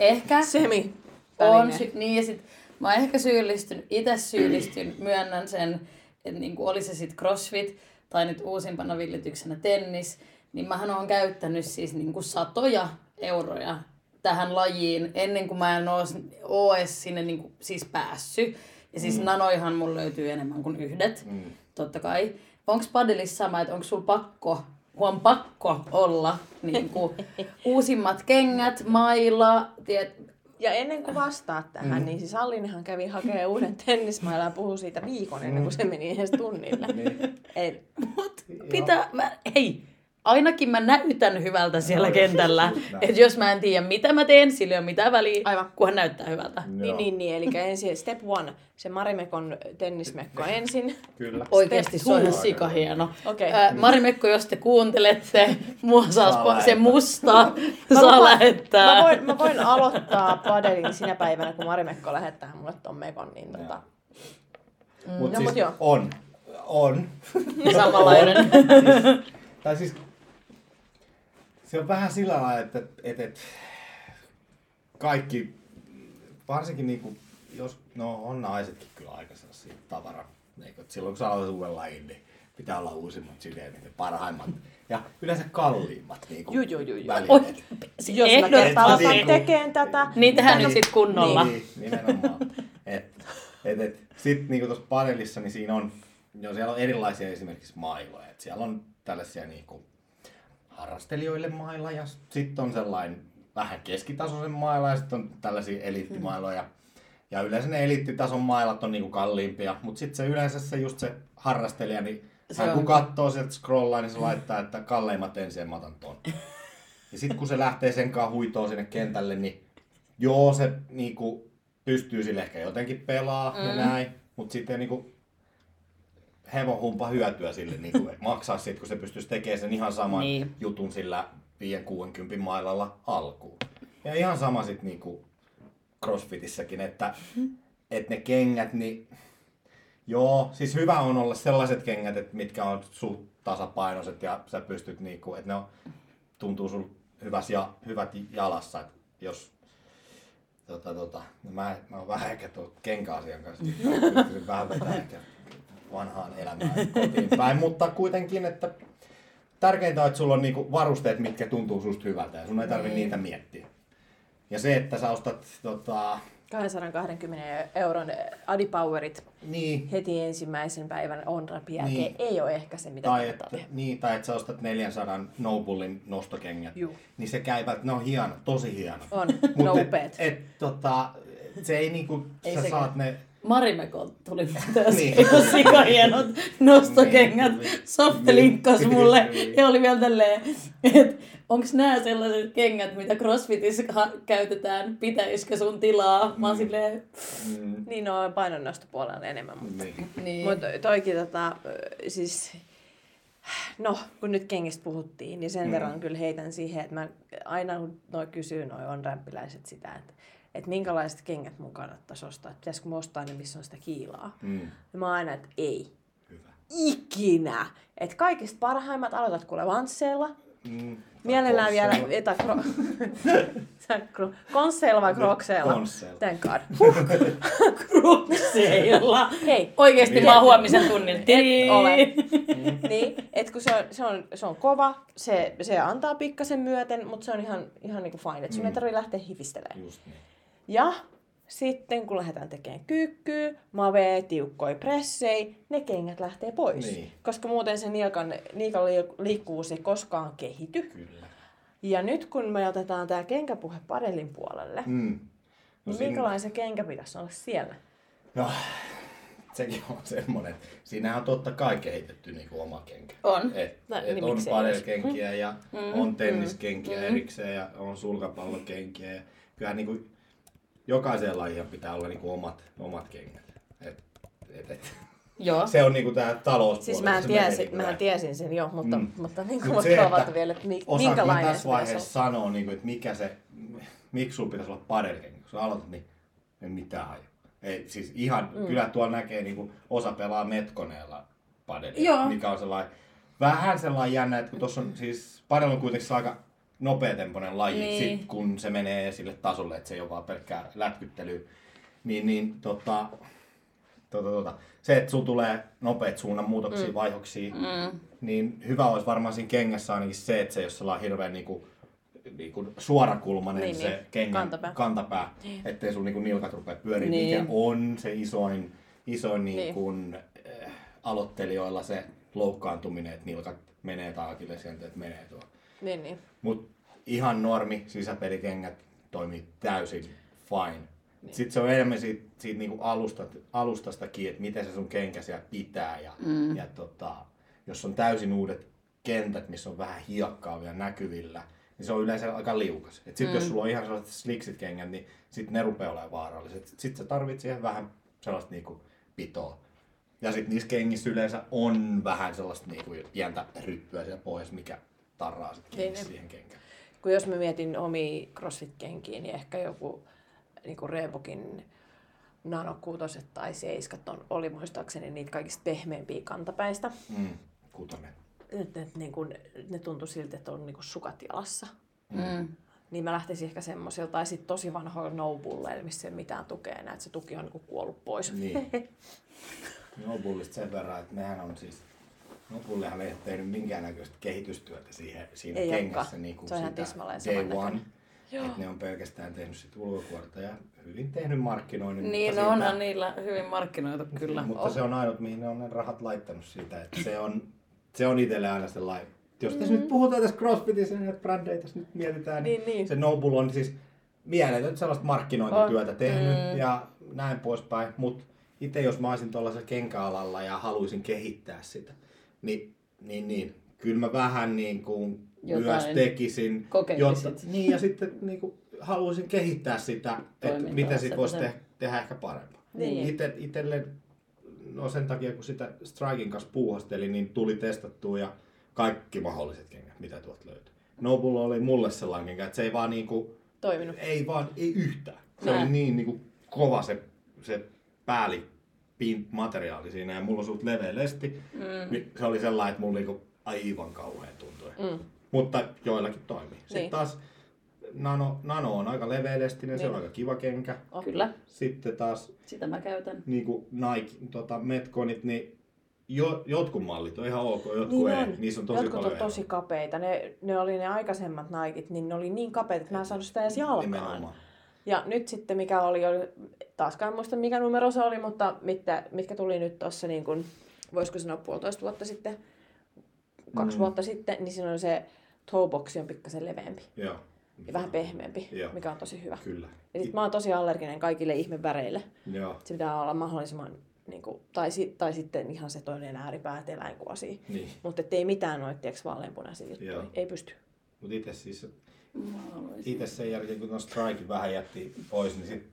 ehkä Semi. on, sy- niin ja sit mä oon ehkä syyllistynyt, itse syyllistyn, myönnän sen, että niinku oli se sitten crossfit tai nyt uusimpana villityksenä tennis, niin mähän oon käyttänyt siis niinku satoja euroja tähän lajiin ennen kuin mä en oo, oo edes sinne niinku siis päässyt. Ja siis mm. nanoihan mulla löytyy enemmän kuin yhdet, mm. totta kai. Onks padelissa sama, että onko sulla pakko, kun on pakko olla niin kuin, uusimmat kengät, maila, tiet, Ja ennen kuin vastaat tähän, mm. niin siis Allinenhan kävi hakemaan uuden tennismailan ja puhui siitä viikon ennen kuin se meni edes tunnille. Niin. Mut pitää, mä, hei, ainakin mä näytän hyvältä siellä No, kentällä. näin. Että jos mä en tiedä mitä mä teen, sillä ei ole mitään väliä, Aivan. kunhan näyttää hyvältä. niin, niin, niin, eli ensin step one, se Marimekon tennismekko ensin. Kyllä. Oikeesti se on ihan two. sika hieno. Okei. Ää, Mari Mekko, jos te kuuntelette, mua saa, Saa spo- se musta Mä saa lupaan- lähettää. Mä voin, mä voin aloittaa padelin sinä päivänä, kun Marimekko lähettää mulle ton mekon, niin tota... Mut No, siis mut joo. on. On. Samanlainen. siis, tai siis, se on vähän sillä lailla, että, että, että kaikki, varsinkin niinku, jos, no on naisetkin kyllä aika sellaisia tavara, eikö, että silloin kun sä aloitat uuden lajin, niin pitää olla uusimmat sydämet ja parhaimmat ja yleensä kalliimmat niinku, Juu, juu, juu, juu. välineet. Oi, Jos mä kertaan ehdottomasti. aloitan tekemään tätä... Niin tehdään Niin. nyt sit kunnolla. Niin, nimenomaan. Et, et, et, Sitten niinku tuossa paneelissa, niin siinä on, jo siellä on erilaisia esimerkiksi mailoja. Et siellä on tällaisia niinku harrastelijoille mailla ja sitten on sellainen vähän keskitasoisen maila ja sitten on tällaisia eliittimailoja. Ja yleensä ne eliittitason mailat on niinku kalliimpia, mutta sitten se yleensä se just se harrastelija, niin Se hän kun on- katsoo sieltä scrollaa, niin se laittaa, että kalleimmat ensin ja mä otan ton. Ja sitten kun se lähtee sen kanssa huitoon sinne kentälle, niin joo, se niinku, pystyy sille ehkä jotenkin pelaa mm. ja näin, mutta sitten niinku, hevonhumpa hyötyä sille niinku, et maksaa siitä, kun se pystyisi tekemään sen ihan saman Niin. niin. jutun sillä 5-60 mailalla alkuun. Ja ihan sama sitten niinku crossfitissäkin, että et ne kengät, niin joo, siis hyvä on olla sellaiset kengät, että mitkä on suht tasapainoiset ja sä pystyt niinku, että ne on, tuntuu sul hyväs ja, hyvät jalassa, että jos tota, tota, no mä, mä oon vähän ehkä tuon kenkäasian kanssa, pystyisin vähän vetää ehkä vanhaan elämään kotiin päin, mutta kuitenkin, että tärkeintä on, että sulla on niinku varusteet, mitkä tuntuu susta hyvältä ja sun ei tarvi Niin. niitä miettiä. Ja se, että sä ostat tota, 220 euron Adipowerit niin, heti ensimmäisen päivän on-rapin jälkeen Niin. ei ole ehkä se, mitä tai kannattaa niin, tai että sä ostat 400 Nobullin nostokengät, Juu. niin se käyvät, ne on hieno, tosi hieno. On, Mut no et, et, tota, se ei niinku, Ei sä sekään. saat ne, Marimekon tuli myös Niin. niin. sika hienot nostokengät. Niin. Softe Niin. linkkas mulle Niin. ja oli vielä tälleen, että onks nää sellaiset kengät, mitä crossfitissä ha- käytetään, pitäisikö sun tilaa? Mä oon silleen, mm, Niin no painonnostopuolella enemmän, mutta... niin. niin. Mutta toikin tota, siis no, kun nyt kengistä puhuttiin, niin sen Mm. mm. verran kyllä heitän siihen, että mä aina kun noi kysyy, noi on rämpiläiset sitä, että, että minkälaiset kengät mun kannattaisi ostaa, että pitäisikö mä ostaa ne, missä on sitä kiilaa. Mm. Ja mä aina, että ei. Hyvä. Ikinä! Että kaikista parhaimmat aloitat kuule vansseilla, Mm. Mielellään vielä etä kro... Konsseilla vai krokseilla? Konsseilla. Thank God. Krukseilla. Hei, Oikeesti Niin. mä oon huomisen tunnin. Et ole. niin, et kun se on, se on, se on kova, se, se antaa pikkasen myöten, mutta se on ihan, ihan niinku fine, että sun Mm. ei tarvitse lähteä hifistelemään. Just niin. Ja sitten kun lähdetään tekemään kyykkyä, mavee, tiukkoi pressei, ne kengät lähtee pois. Niin. Koska muuten se niikan, niikan liik- liikkuvuus ei koskaan kehity. Kyllä. Ja nyt kun me otetaan tämä kenkäpuhe padelin puolelle, Mm. niin siinä- minkälainen se kenkä pitäisi olla siellä? No, sekin on semmoinen. Siinähän on totta kai kehitetty niinku oma kenkä. On. Et, No, et niin on padelkenkiä ja on tenniskenkiä erikseen ja on sulkapallokenkiä. Ja kyllähän niinku jokaisella lajilla pitää olla niinku omat, omat kengät. Et, et, et. Joo. Se on niinku tää talouspuoli. Siis mä tiesin, niinku mähän näin. tiesin sen jo, mutta, Mm. mutta niin kuin Mut se, vielä, että mi, minkälainen tässä vaiheessa sanoa, niin kuin, että mikä se, miksi sulla pitäisi olla padelkenkä? Kun sä aloitat, niin en mitään haju. Ei, siis ihan, mm. kyllä tuolla näkee, niin kuin, osa pelaa metkoneella padelia, Joo. mikä on sellainen, vähän sellainen jännä, että kun tuossa on siis, padel on kuitenkin aika nopeatempoinen laji, Niin. sit, kun se menee sille tasolle, että se ei ole vaan pelkkää lätkyttelyä, niin, niin tota, tota, tota, se, että sulla tulee nopeat suunnanmuutoksia, mm. vaihoksia, Mm. niin hyvä olisi varmaan siinä kengässä ainakin se, että se ole sellainen hirveän niinku, niinku suorakulmainen Niin, se niin. kengän Kantapää. kantapää ettei sun niinku nilkat rupea pyörimään, Niin. mikä on se isoin, isoin Niin. niinku, äh, aloittelijoilla se loukkaantuminen, että nilkat menee tai akillesjänteet menee tuo. Niin, niin. Mut ihan normi sisäpelikengät toimii täysin fine. Sitten se on enemmän siitä, siitä niinku alusta, alustasta kiinni, että miten se sun kenkä siellä pitää. Ja, mm. ja tota, jos on täysin uudet kentät, missä on vähän hiekkaa vielä näkyvillä, niin se on yleensä aika liukas. Sitten mm. jos sulla on ihan sellaiset sliksit kengät, niin sitten ne rupeaa olemaan vaaralliset. Sitten sä tarvitset siihen vähän sellaista niinku pitoa. Ja sitten niissä kengissä yleensä on vähän sellaista niinku pientä ryppyä siellä pohjassa, mikä tarraa sitten kiinni Niin, niin. siihen kenkään. Kun jos mä mietin omia crossfit-kenkiä, niin ehkä joku niin kuin Reebokin Nano 6 tai 7 on, oli muistaakseni niitä kaikista pehmeämpiä kantapäistä. Mm, kutonen. Et, et, niin kun, ne tuntui siltä, että on niin kuin sukat jalassa. Mm. Niin mä lähtisin ehkä semmoisilta, tai sitten tosi vanhoilla no missä ei mitään tukea enää, että se tuki on niin kuin kuollut pois. Niin. Nobullista sen verran, että nehän on siis... Nobullehan ei ole tehnyt minkäännäköistä kehitystyötä siihen, siinä Ei kengässä. Niin kuin Se on ihan sitä tismalleen day one. Että ne on pelkästään tehnyt sit ulkokuorta ja hyvin tehnyt markkinoinnin. Niin, no siitä- onhan niillä hyvin markkinoitu kyllä. Mutta se on ainut, mihin ne on ne rahat laittanut siitä. Että se on, se on itselle aina sellainen, jos tässä nyt puhutaan tässä CrossFitissa, niin näitä brändejä tässä nyt mietitään, niin, Niin, niin. se Noble on siis mieletön sellaista markkinointityötä On. tehnyt Mm. ja näin poispäin. Mutta itse jos mä olisin tuollaisella kenkäalalla ja haluaisin kehittää sitä, niin, niin, niin kyllä mä vähän niin kuin Jotain myös tekisin. kokeilisit. niin ja sitten niin kuin haluaisin kehittää sitä, että miten sit voisi te- tehdä ehkä parempaa. Niin. Ite, itelle, no sen takia kun sitä Strikin kanssa puuhastelin, niin tuli testattua ja kaikki mahdolliset kengät, mitä tuolta löytyi. Nobulla oli mulle sellainen kenkä, että se ei vaan niinku, Toiminut. ei vaan, ei yhtään. Se Nää. oli niin niinku kova se, se pääli materiaali siinä ja mulla on suht leveä lesti, Mm. niin se oli sellainen, että mulla niinku aivan kauhean tuntui. Mm. Mutta joillakin toimii. Sitten Niin. taas nano, nano on aika leveälestinen, se on Niin. aika kiva kenkä. Oh. Kyllä, Sitten taas sitä mä käytän. niin kuin Nike, tota, Metconit, niin jo, jotkut mallit on ihan ok, jotkut Niin ei. on. Niissä on tosi Jotkut paljon on tosi kapeita. Ne, ne oli ne aikaisemmat Nikit, niin ne oli niin kapeita, että mä en saanut sitä edes jalkaan. Nimenomaan. Ja nyt sitten mikä oli, oli taaskaan muista mikä numero se oli, mutta mitkä, mitkä tuli nyt tuossa niin kuin, voisiko sanoa puolitoista vuotta sitten, kaksi Mm. vuotta sitten, niin siinä on se toeboxi on pikkasen leveämpi Joo. ja vähän pehmeämpi, Joo. mikä on tosi hyvä. Kyllä. Ja sit mä oon tosi allerginen kaikille ihmeväreille. Joo. Se pitää olla mahdollisimman, niin kuin, tai, si, tai sitten ihan se toinen ääripää, että eläinkuvasia. Niin. Mutta ei mitään noita, vaaleanpunaisia juttuja. Ei pysty. Mutta itse siis. Itse sen jälkeen kun Strike vähän jätti pois, niin sit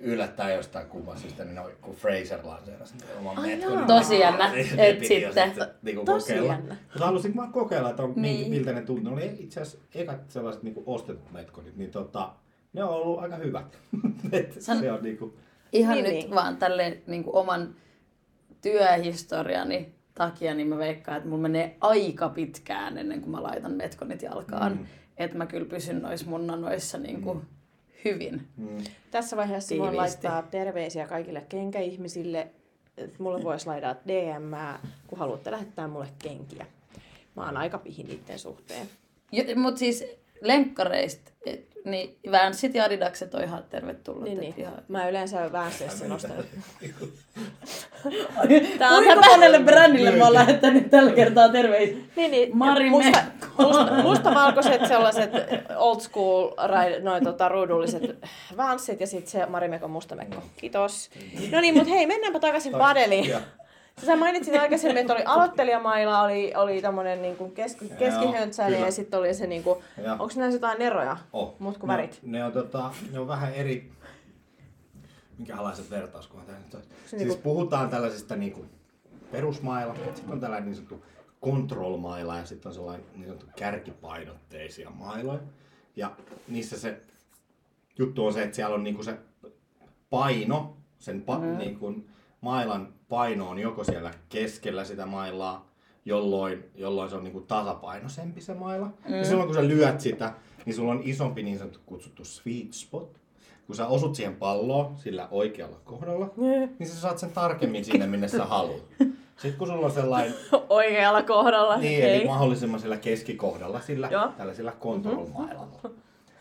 yllättäen jostain kuvasista, niin noi, kun Fraser lanseerasi oman Ai metkon. niin Tosi jännä, et sitten. niinku Tosi kokeilla. jännä. Mutta halusin vaan kokeilla, että on, Niin. niin. miltä ne tuntuu. Ne oli itse asiassa ekat sellaiset niinku ostetut metkonit, niin tota, ne on ollut aika hyvät. Et San- se on niinku, Ihan Niin, nyt niin. vaan tälleen niin kuin oman työhistoriani takia, niin mä veikkaan, että mulla menee aika pitkään ennen kuin mä laitan metkonit jalkaan. Mm. Että mä kyllä pysyn noissa mun nanoissa niin kuin hyvin. mm, Tässä vaiheessa voin laittaa terveisiä kaikille kenkäihmisille. että Mulle voisi laittaa DM, kun haluatte lähettää mulle kenkiä. Mä oon aika pihin niiden suhteen. Mutta siis lenkkareista, et, niin Vanssit ja Adidakset on ihan tervetullut. Niin, niin. Ihan... Mä yleensä Vänssissä nostan. Tää on Kuinka monelle brändille mä oon lähettänyt tällä kertaa terveisiä? Niin, niin. Mari musta, musta, mustavalkoiset sellaiset old school noin tota, ruudulliset vanssit ja sitten se Marimekon mustamekko. Kiitos. No niin, mutta hei, mennäänpä takaisin padeliin. Sä mainitsit aikaisemmin, että oli aloittelijamailla, oli, oli tommonen niinku keski, keskihöntsäinen kyllä. ja sitten oli se niinku, onko näissä jotain eroja? Oh. Muut kuin ne, värit. Ne on, tota, ne on vähän eri... Minkälaiset vertauskuvat tämä nyt on? Siis niinku- puhutaan tällaisista niinku perusmailla, sitten on tällainen niin sanottu control-maila ja sitten on sellainen niin sanottu kärkipainotteisia mailoja. Ja niissä se juttu on se, että siellä on niinku se paino, sen pa- mm. niinku mailan paino on joko siellä keskellä sitä mailaa, jolloin, jolloin se on niinku tasapainoisempi se maila. Mm. Ja silloin kun sä lyöt sitä, niin sulla on isompi niin sanottu kutsuttu sweet spot. Kun sä osut siihen palloon sillä oikealla kohdalla, niin sä saat sen tarkemmin sinne, minne sä haluat. Sitten kun sulla on sellainen Oikealla kohdalla. niin, Hei. eli mahdollisimman sillä keskikohdalla, sillä Joo. tällaisella control-mailalla.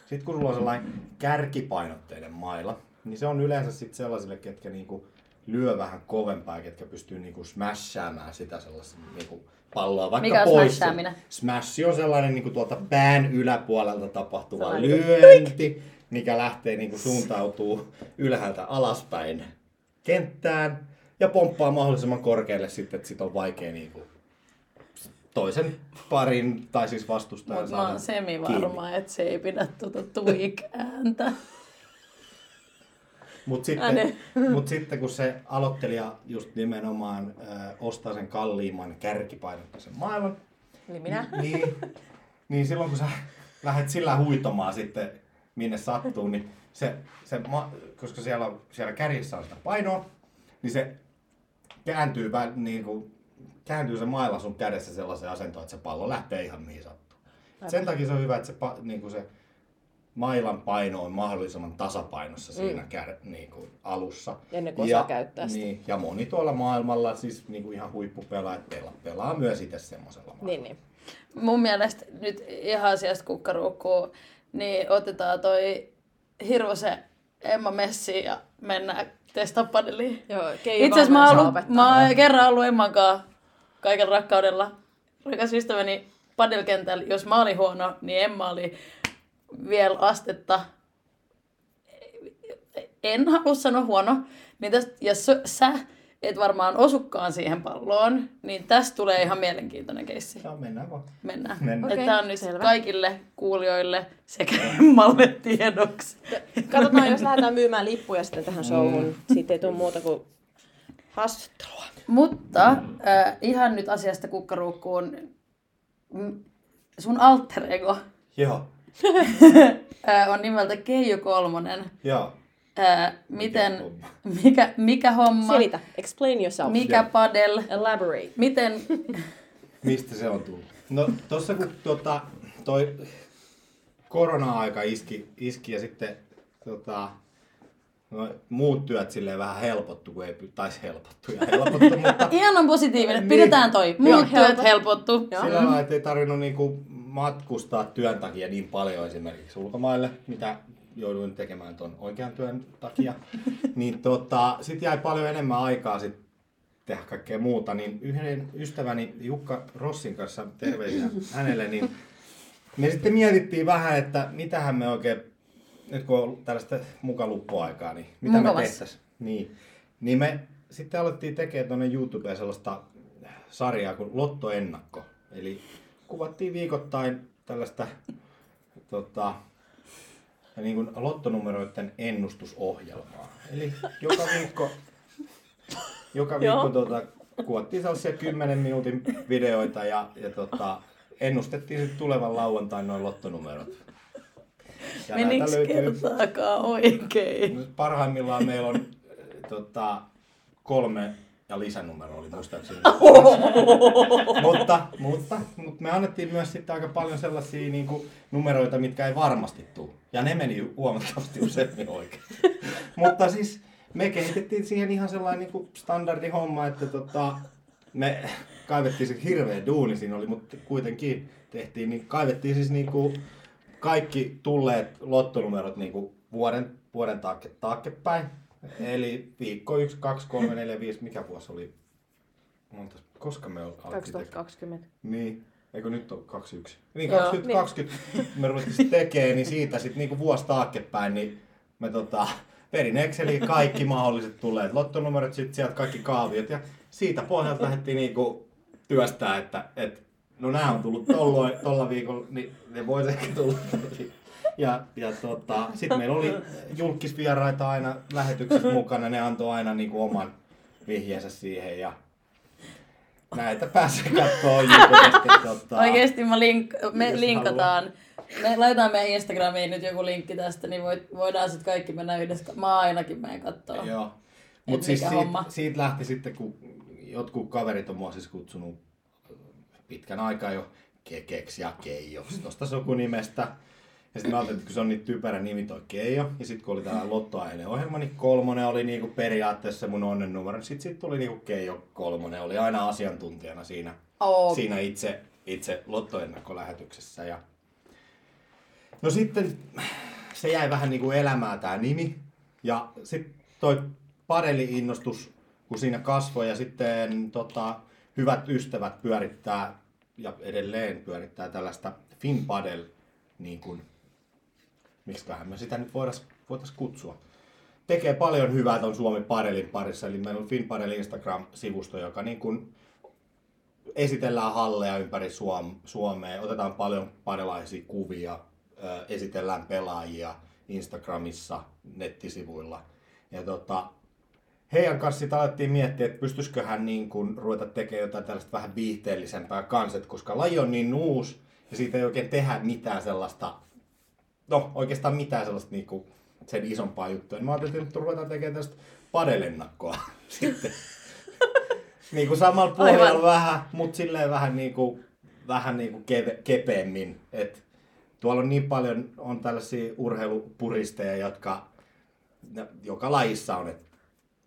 Sitten kun sulla on sellainen kärkipainotteinen maila, niin se on yleensä sit sellaisille, ketkä niinku lyö vähän kovempaa, ketkä pystyy niinku smashaamaan sitä sellaista niinku palloa vaikka Mikä on pois. smashaaminen? Smash on sellainen niinku tuolta pään yläpuolelta tapahtuva Sellainen lyönti, mikä lähtee niinku suuntautuu ylhäältä alaspäin kenttään ja pomppaa mahdollisimman korkealle sitten, että sit on vaikea niinku toisen parin, tai siis vastustajan Mutta mä oon semivarma, että se ei pidä tuota tweak-ääntä. Mutta sitten, mut sitten kun se aloittelija just nimenomaan ö, ostaa sen kalliimman kärkipainotteisen maailman, Eli minä. niin, niin silloin kun sä lähdet sillä huitomaan sitten minne sattuu, niin se, se ma, koska siellä, siellä kärjissä on sitä painoa, niin se kääntyy, niin kuin, kääntyy se mailla sun kädessä sellaiseen asentoon, että se pallo lähtee ihan mihin sattuu. Sen takia se on hyvä, että se, niin kuin se mailan paino on mahdollisimman tasapainossa siinä Mm. kär, niin kuin alussa. Ennen kuin osaa käyttää sitä. Niin, ja moni tuolla maailmalla, siis niin kuin ihan huippupelaajat pelaa, pelaa myös itse semmoisella mailla. Niin, niin. Mun mielestä nyt ihan asiasta kukkaruukkuun, niin otetaan toi Hirvosen Emma Messi ja mennään testaa padeliin. Joo, Itse asiassa mä ollut, mä oon kerran ollut Emman kanssa kaiken rakkaudella. Rakas ystäväni padelkentällä, jos mä olin huono, niin Emma oli vielä astetta, en halua sanoa huono, niin tästä, ja sä, sä et varmaan osukkaan siihen palloon, niin tästä tulee ihan mielenkiintoinen keissi. Joo, mennään vaan. Mennään. Mennään. Okay, Tämä on nyt selvä. kaikille kuulijoille sekä Emmalle tiedoksi. Katsotaan, jos lähdetään myymään lippuja sitten tähän showhun. Siitä ei tule muuta kuin haastattelua. Mutta äh, ihan nyt asiasta kukkaruukkuun. Sun alter ego Joo, on nimeltä Keijo Kolmonen. joo. Miten, mikä, mikä homma, Selitä. Explain yourself. mikä Joo. padel, Elaborate. miten, Mistä se on tullut? No tossa kun tota, toi korona-aika iski, iski ja sitten tota, no, muut työt silleen vähän helpottu, kun ei taisi helpottu ja helpottu, mutta ihan on positiivinen, Niin. pidetään toi, muut Joo, työt helpot. helpottu. Joo. sillä lailla, että ei tarvinnut niinku matkustaa työn takia niin paljon esimerkiksi ulkomaille, mitä jouduin tekemään ton oikean työn takia. niin tota, sit jäi paljon enemmän aikaa sit tehdä kaikkea muuta, niin yhden ystäväni Jukka Rossin kanssa, terveisiä hänelle, niin me sitten mietittiin vähän, että mitähän me oikein, nyt kun on tällaista mukaluppoaikaa, niin mitä Mukavas. me tehtäisiin. Niin, niin me sitten alettiin tekemään tuonne YouTubeen sellaista sarjaa kuin Lottoennakko. Eli kuvattiin viikoittain tällaista tota, niin kuin lottonumeroiden ennustusohjelmaa. Eli joka viikko, joka viikko Joo. tuota, kuvattiin sellaisia 10 minuutin videoita ja, ja tota, ennustettiin sitten tulevan lauantain noin lottonumerot. Ja näitä Meniks kertaakaan oikein? Parhaimmillaan meillä on tota, kolme ja lisänumero oli muistaakseni. mutta, mutta, mutta me annettiin myös sitten aika paljon sellaisia niin kuin, numeroita, mitkä ei varmasti tule. Ja ne meni huomattavasti useammin oikein. mutta siis me kehitettiin siihen ihan sellainen niin kuin standardi homma, että tota, me kaivettiin se hirveä duuni siinä oli, mutta kuitenkin tehtiin, niin kaivettiin siis niin kuin kaikki tulleet lottonumerot niin kuin vuoden, vuoden taakke, taakkepäin. Eli viikko 1, 2, 3, 4, 5, mikä vuosi oli? Monta, koska me tekemään? 2020. Niin, eikö nyt on 21? Niin, Joo, 2020 me ruvettiin tekemään, niin siitä sitten niinku vuosi taaksepäin, niin me tota, perin Exceliin kaikki mahdolliset tulleet lottonumerot, sitten sieltä kaikki kaaviot ja siitä pohjalta lähdettiin niinku työstää, että et, no nämä on tullut tolloin, tolla viikolla, niin ne voisi ehkä tulla. Ja, ja tota, sitten meillä oli julkisvieraita aina lähetyksessä mukana, ne antoi aina niinku oman vihjeensä siihen ja näitä pääsee katsoa YouTubesta. Tota, Oikeesti mä link- me linkataan. Me laitetaan meidän Instagramiin nyt joku linkki tästä, niin voit, voidaan sitten kaikki mennä yhdessä. Mä ainakin menen kattoo. Joo. Mutta siis siitä, homma. siitä lähti sitten, kun jotkut kaverit on mua siis kutsunut pitkän aikaa jo Kekeksi ja Keijoksi tuosta sukunimestä. Ja sitten mä ajattelin, että kun se on niin typerä nimi toi Keijo, ja sitten kun oli tää lottoaineen ohjelma, niin kolmonen oli niinku periaatteessa mun onnen numero. Sitten siitä tuli niinku Keijo kolmonen, oli aina asiantuntijana siinä, Oh. siinä itse, itse lottoennakkolähetyksessä. Ja... No sitten se jäi vähän niin kuin elämään tämä nimi. Ja sitten toi padeli-innostus, kun siinä kasvoi ja sitten tota, hyvät ystävät pyörittää ja edelleen pyörittää tällaista FinPadel, niin kuin, miksiköhän me sitä nyt voitaisiin voitais kutsua. Tekee paljon hyvää ton Suomi Padelin parissa, eli meillä on FinPadel Instagram-sivusto, joka niin kuin esitellään halleja ympäri Suom- Suomea, otetaan paljon padelaisia kuvia, esitellään pelaajia Instagramissa, nettisivuilla. Ja tota, heidän kanssa sit alettiin miettiä, että pystyisiköhän niin kuin ruveta tekemään jotain tällaista vähän viihteellisempää kanssa, et koska laji on niin uusi ja siitä ei oikein tehdä mitään sellaista, no oikeastaan mitään sellaista niin kuin sen isompaa juttua. Niin mä ajattelin, että ruvetaan tekemään tällaista padelennakkoa sitten. niin kuin samalla pohjalla Aivan. vähän, mutta silleen vähän niin kuin, vähän niin kuin keve, kepeämmin. Et tuolla on niin paljon on tällaisia urheilupuristeja, jotka no, joka lajissa on, että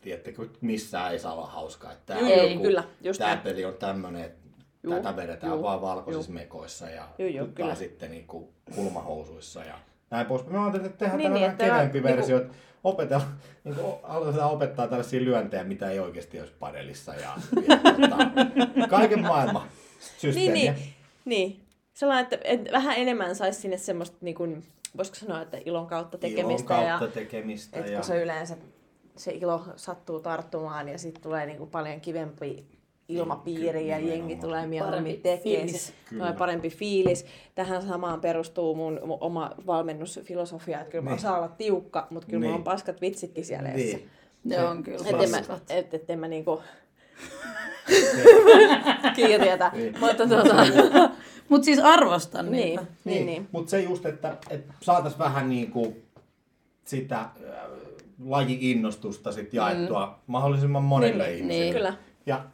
tiedättekö, missään ei saa olla hauskaa. Että tää, on ei, joku- kyllä, just näin. peli on tämmöinen, että Juu, tätä vedetään juu, vaan valkoisissa juu. mekoissa ja Juu, juu, kyllä. sitten niinku kulmahousuissa ja näin pois. Me ajattelin, että tehdään Niin, niin, niin, tällainen keveempi vähän versio, että opetella, niin kuin, aletaan opettaa tällaisia lyöntejä, mitä ei oikeasti olisi padelissa ja, ja tota, kaiken maailman Niin, systeemiä. niin, niin. Sellainen, että, että vähän enemmän saisi sinne semmoista, niin kuin, voisiko sanoa, että ilon kautta tekemistä. Ilon kautta ja, tekemistä. että ja... kun se yleensä se ilo sattuu tarttumaan ja sitten tulee niin kuin paljon kivempi ilmapiiri ja jengi tulee mieluummin Parempi tekemään. tulee parempi fiilis. Tähän samaan perustuu mun, mun oma valmennusfilosofia, että kyllä mä Niin. osaan olla tiukka, mutta kyllä Niin. mulla on paskat vitsitkin siellä edessä. Niin. Ne on kyllä Että en mä, et, et en mä niinku kiirjetä. Niin. Mutta tota, Mut siis arvostan niin, niitä. niin, niin. Mutta se just, että, että saataisiin vähän niin kuin sitä äh, laji-innostusta sit jaettua mm. mahdollisimman monille Niin, ihmisille. niin. Kyllä. Ja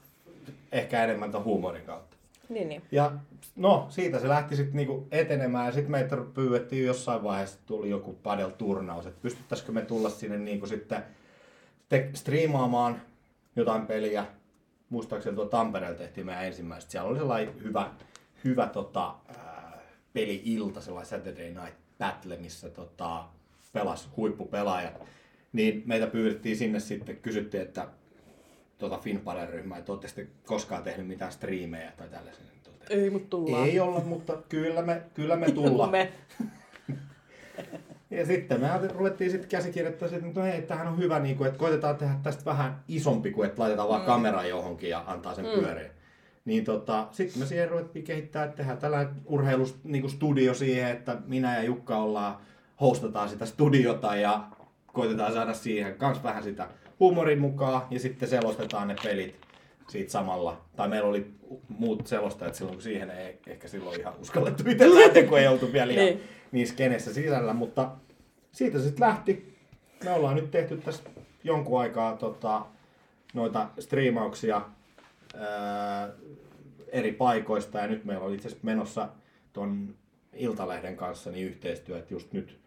ehkä enemmän ton huumorin kautta. Niin, niin. Ja no, siitä se lähti sitten niinku etenemään ja sitten meitä pyydettiin jossain vaiheessa, tuli joku padel-turnaus, että pystyttäisikö me tulla sinne niinku sitten te- striimaamaan jotain peliä. Muistaakseni tuo Tampereella tehtiin meidän ensimmäiset. Siellä oli sellainen hyvä, hyvä tota, ää, peli-ilta, sellainen Saturday Night Battle, missä tota, pelas huippupelaajat. Niin meitä pyydettiin sinne sitten, kysyttiin, että tuota Finpare-ryhmää, että olette sitten koskaan tehnyt mitään striimejä tai tällaisia. Niin totesi, Ei, mutta tullaan. Ei olla, mutta kyllä me, kyllä me tullaan. Me. Ja sitten me ruvettiin sitten käsikirjoittaa, että no hei, tämähän on hyvä, niin kuin, että koitetaan tehdä tästä vähän isompi kuin, että laitetaan vaan kamera johonkin ja antaa sen Mm. pyöriä. Niin tota, sitten me siihen ruvettiin kehittää, että tehdään tällainen urheilustudio niin siihen, että minä ja Jukka ollaan hostataan sitä studiota ja koitetaan saada siihen kans vähän sitä huumorin mukaan ja sitten selostetaan ne pelit siitä samalla. Tai meillä oli muut selostajat silloin, kun siihen ei ehkä silloin ihan uskallettu itse lähteä, kun ei oltu vielä ihan Niin. niin skenessä sisällä, mutta siitä sitten lähti. Me ollaan nyt tehty tässä jonkun aikaa tota, noita striimauksia ää, eri paikoista ja nyt meillä on itse asiassa menossa ton Iltalehden kanssa niin yhteistyö, että just nyt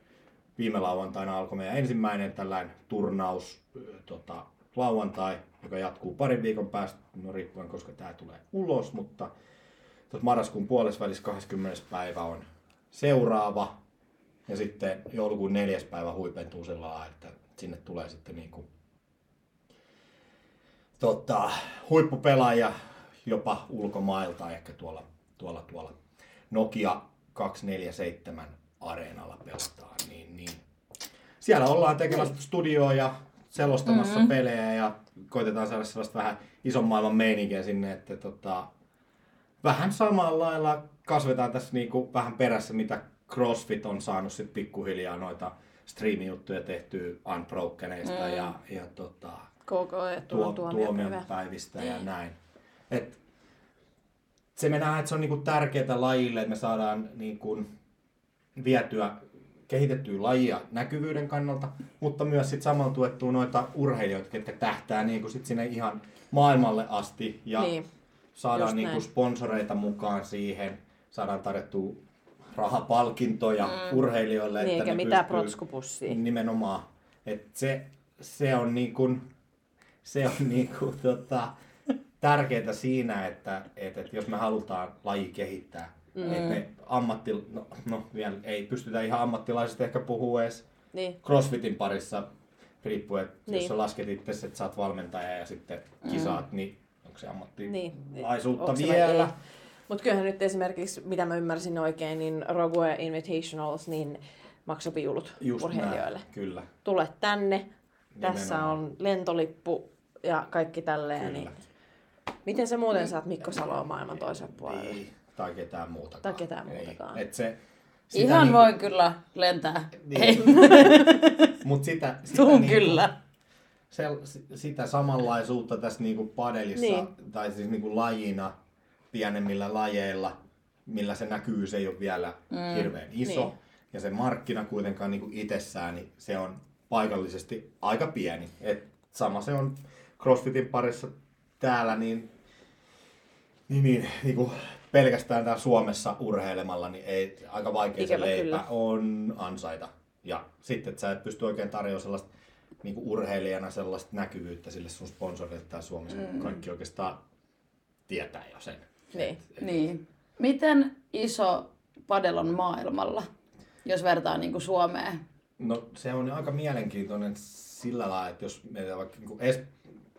viime lauantaina alkoi meidän ensimmäinen tällainen turnaus tota, lauantai, joka jatkuu parin viikon päästä, no riippuen koska tämä tulee ulos, mutta tuossa marraskuun puolessa välissä 20. päivä on seuraava ja sitten joulukuun neljäs päivä huipentuu sillä että sinne tulee sitten niin kuin, tota, huippupelaajia jopa ulkomailta, ehkä tuolla, tuolla, tuolla Nokia 247 areenalla pelataan, niin, niin siellä ollaan tekemässä studioa ja selostamassa mm-hmm. pelejä ja koitetaan saada sellaista vähän ison maailman meininkiä sinne, että tota, vähän samalla lailla kasvetaan tässä niinku vähän perässä, mitä CrossFit on saanut sit pikkuhiljaa noita striimijuttuja tehtyä Unbrokeneista mm. ja, ja tota, KK ja tuo, tuo, tuomion päivistä ja näin. Et se me nähdään, että se on niinku tärkeää lajille, että me saadaan niinku vietyä, kehitettyä lajia näkyvyyden kannalta, mutta myös sit samalla tuettua noita urheilijoita, jotka tähtää niinku sit sinne ihan maailmalle asti ja Niin. saadaan näin. sponsoreita mukaan siihen, saadaan tarjottua rahapalkintoja mm. urheilijoille. Niin, että eikä mitään protskupussia. Nimenomaan. Et se, se on niin kuin, se on niin kuin, tota, tärkeää siinä, että, että, että jos me halutaan laji kehittää, mm. että me ammatti, no, no vielä ei pystytä ihan ammattilaisista ehkä puhua edes Niin. crossfitin parissa, riippuen, että niin. jos Niin. sä lasket itse, että sä oot valmentaja ja sitten kisaat, niin onko se ammattilaisuutta Niin. Vielä? Mutta kyllähän nyt esimerkiksi, mitä mä ymmärsin oikein, niin Rogue Invitationals, niin maksoi viulut Just urheilijoille. näin, kyllä. Tule tänne, tässä Nimenomaan. on lentolippu ja kaikki tälleen. Kyllä. Niin miten sä muuten saat Mikko Saloa maailman toiselle puolelle? Ei, tai ketään muutakaan. Tai ketään Ei. muutakaan. Et se, sitä Ihan niinku- voin kyllä lentää. Niin. Ei, Mut sitä, sitä tuun niinku- kyllä. Se, sitä samanlaisuutta tässä niinku padelissa, Niin. tai siis niinku lajina, pienemmillä lajeilla, millä se näkyy, se ei ole vielä mm. hirveän iso. Niin. Ja se markkina kuitenkaan niinku itsessään, niin se on paikallisesti aika pieni. Et sama se on CrossFitin parissa täällä, niin, niin, niin niinku pelkästään täällä Suomessa urheilemalla, niin ei, aika vaikea Ikävä se leipä kyllä. on ansaita. Ja sitten, että sä et pysty oikein tarjoamaan sellaista niin urheilijana sellaista näkyvyyttä sille sun sponsorille täällä Suomessa. Mm. Kaikki oikeastaan tietää jo sen. Niin. Niin. Miten iso padel on maailmalla, jos vertaa niin kuin Suomeen? No se on aika mielenkiintoinen sillä lailla, että jos meillä vaikka niin es...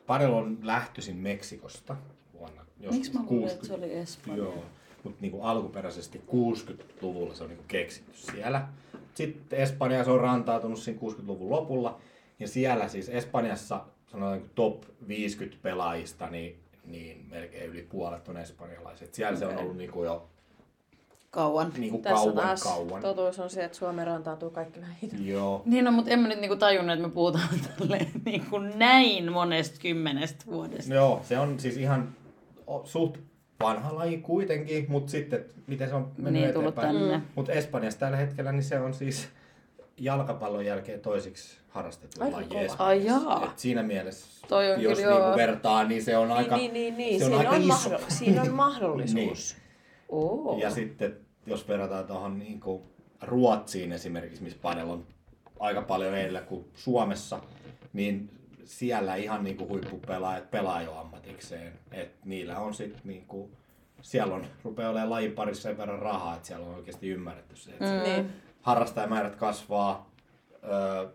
Padel on lähtöisin Meksikosta Miksi mä luulen, että se oli Espanja? Joo, mutta niin alkuperäisesti 60-luvulla se on niin keksitty siellä. Sitten Espanjassa on rantautunut siinä 60-luvun lopulla. Ja siellä siis Espanjassa sanotaan niin top 50 pelaajista, niin, niin melkein yli puolet on espanjalaiset. Siellä se on ollut niin kuin jo Kauan. niin kuin Tässä kauan, taas kauan. totuus on se, että Suomen rantautuu kaikki hitaasti. Joo. Niin no, mutta en mä nyt niinku tajunnut, että me puhutaan tälleen niinku näin monesta kymmenestä vuodesta. Joo, se on siis ihan suht vanha laji kuitenkin, mutta sitten miten se on mennyt Niin, eteenpäin. tänne. Mutta Espanjassa tällä hetkellä niin se on siis jalkapallon jälkeen toisiksi harrastettu Aika laji. Ai. Et siinä mielessä, Toi on jos kyllä niinku joo. vertaa, niin se on aika, niin, niin, niin. se on Siinä, aika on iso. mahdoll- siinä on mahdollisuus. Oo. Ja sitten jos verrataan tuohon niinku Ruotsiin esimerkiksi, missä padel on aika paljon edellä kuin Suomessa, niin siellä ihan niinku huippupelaajat pelaa jo ammatikseen. Et niillä on sitten niinku, siellä on, rupeaa olemaan lajin parissa sen verran rahaa, että siellä on oikeasti ymmärretty se, että mm. Niin. harrastajamäärät kasvaa, öö,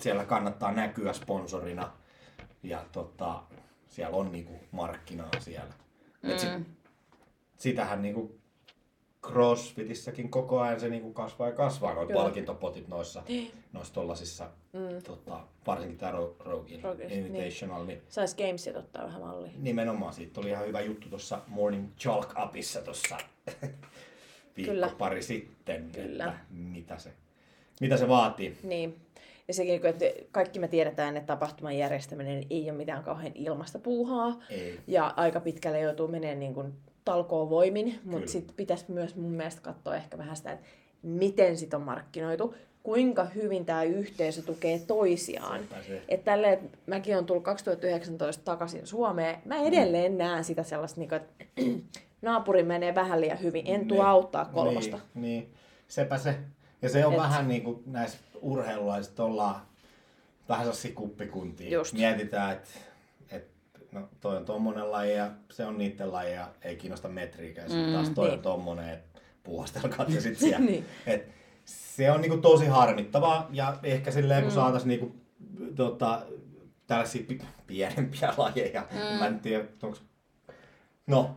siellä kannattaa näkyä sponsorina ja tota, siellä on niinku markkinaa siellä. Et sit, sitähän niinku CrossFitissäkin koko ajan se niinku kasvaa ja kasvaa, noin Joo. palkintopotit noissa, noissa tollasissa, mm. tota, varsinkin tämä Rogue Rogue, Invitational, niin. niin Sais Gamesit ottaa vähän mallia. nimenomaan siitä oli ihan hyvä juttu tuossa Morning Chalk Upissa tuossa viikko Kyllä. pari sitten, Kyllä. että mitä se mitä se vaatii. Niin. Ja sekin, että kaikki me tiedetään, että tapahtuman järjestäminen ei ole mitään kauhean ilmasta puuhaa. Ei. Ja aika pitkälle joutuu menemään niin kuin talkoon voimin, mutta sitten pitäisi myös mun mielestä katsoa ehkä vähän sitä, että miten sit on markkinoitu, kuinka hyvin tämä yhteisö tukee toisiaan. Että tälleen, että mäkin olen tullut 2019 takaisin Suomeen, mä edelleen mm. näen sitä sellaista, niin kuin, että naapuri menee vähän liian hyvin, en tuu Niin. auttaa kolmosta. Niin, niin, sepä se. Ja se on Et- Et... vähän niin kuin näissä urheilulaisissa ollaan vähän sellaisia kuppikuntia. Just. Mietitään, että et, no, toi on tommonen laji ja se on niiden laji ja ei kiinnosta metriikään. Sitten Mm, taas toi niin. on tommonen, että puuhastelkaa te sit siellä. Niin. Et, se on niinku tosi harmittavaa ja ehkä silleen kun Mm. saataisiin niinku, tota, tällaisia pi- pienempiä lajeja. Mm. Mä en tiedä, onko No,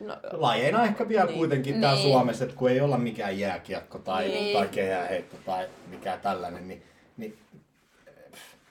No, lajeina ehkä vielä Niin. niin. kuitenkin täällä Niin. Suomessa, että kun ei olla mikään jääkiekko tai, Niin. niin. tai kehäheitto tai mikään tällainen, niin, niin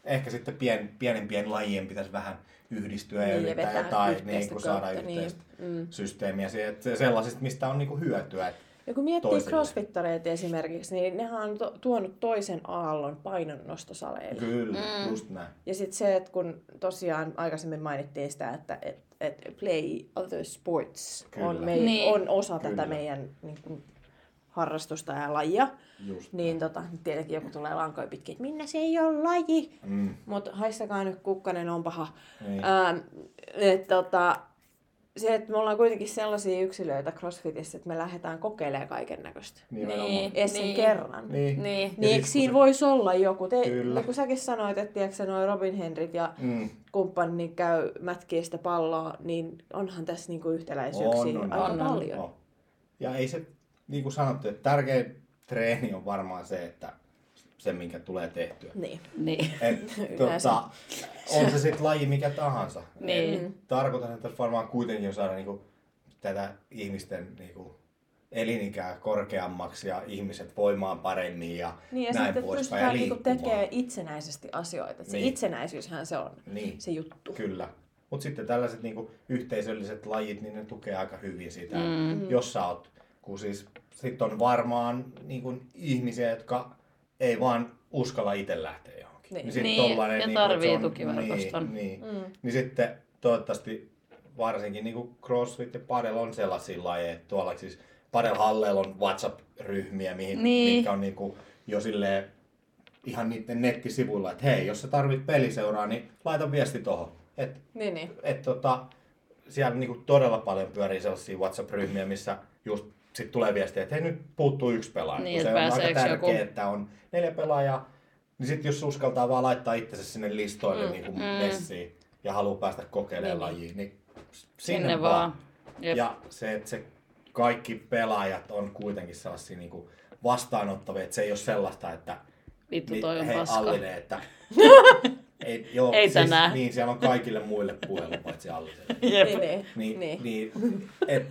ehkä sitten pien, pienempien lajien pitäisi vähän yhdistyä ja Niin, ja yrittää jotain niin kuin saada kautta, niin. yhteistä Mm. systeemiä siihen, sellaisista, mistä on niin kuin hyötyä. Ja kun miettii toisille. crossfittareita esimerkiksi, niin nehän on to- tuonut toisen aallon painonnostosaleille. kyllä, Mm. just näin. Ja sitten se, että kun tosiaan aikaisemmin mainittiin sitä, että et, et play other sports on, mei, Niin. on osa Kyllä. tätä meidän niin kuin, harrastusta ja lajia, Just niin tota, tietenkin joku tulee lankoja pitkin, että minä se ei ole laji, Mm, mutta haistakaa nyt kukkanen on paha. niin. Ähm, et, tota, se, että me ollaan kuitenkin sellaisia yksilöitä CrossFitissä, että me lähdetään kokeilemaan kaiken näköistä. Niin. Edes sen Niin. kerran. Niin. Niin. Niin eikö sit, siinä kun voisi olla joku? Te, Kyllä. niin kuin säkin sanoit, että tiedätkö, noi Robin Henrit ja Mm, kumppanit niin käy mätkii sitä palloa, niin onhan tässä niinku yhtäläisyyksiä On, on, aika on. paljon. on. Ja ei se, niin kuin sanottu, että tärkein treeni on varmaan se, että se, minkä tulee tehtyä. Niin. Niin. Et, tota, on se sitten laji mikä tahansa. Niin. Et Tarkoitan, että varmaan kuitenkin saada niinku, tätä ihmisten niinku, elinikää korkeammaksi ja ihmiset voimaan paremmin ja Niin ja näin sitten poispäin. pystytään ja niinku liikkumaan. tekemään itsenäisesti asioita. Se Niin. itsenäisyyshän se on Niin, se juttu. kyllä. Mutta sitten tällaiset niinku, yhteisölliset lajit, niin ne tukee aika hyvin sitä. Mm. Jos sä oot, kun siis sit on varmaan niinku, ihmisiä, jotka ei vaan uskalla itse lähteä johonkin. Niin. sit Niin, ja niinku, että tarvii on- tukiverkoston. Niin, niin. Mm. Niin sitten toivottavasti varsinkin niin kuin CrossFit ja Padel on sellaisia lajeja, että tuolla siis Padel-halleilla on WhatsApp-ryhmiä, mihin, Niin. mitkä on niin kuin jo silleen ihan niiden nettisivuilla, että hei, jos sä tarvit peliseuraa, niin laita viesti tohon. Et, Niin, niin. et tota, siellä niin kuin todella paljon pyörii sellaisia WhatsApp-ryhmiä, missä just sit tulee viestiä, että hei nyt puuttuu yksi pelaaja. Niin, se on aika tärkeää, joku- että on neljä pelaajaa, niin sitten jos uskaltaa vaan laittaa itsensä sinne listoille Mm, niin kuin mm. messiin ja haluaa päästä kokeilemaan Niin, lajiin, niin sinne, Sinne vaan. Jep. Ja se, että se kaikki pelaajat on kuitenkin sellaisia niin kuin vastaanottavia, että se ei ole sellaista, että Vittu toi on hei paska. Allinen, että ei, joo, Ei siis, tänään. Niin, siellä on kaikille muille puhelu paitsi Alliselle. Jep. Niin, niin. Niin, Niin. niin. et,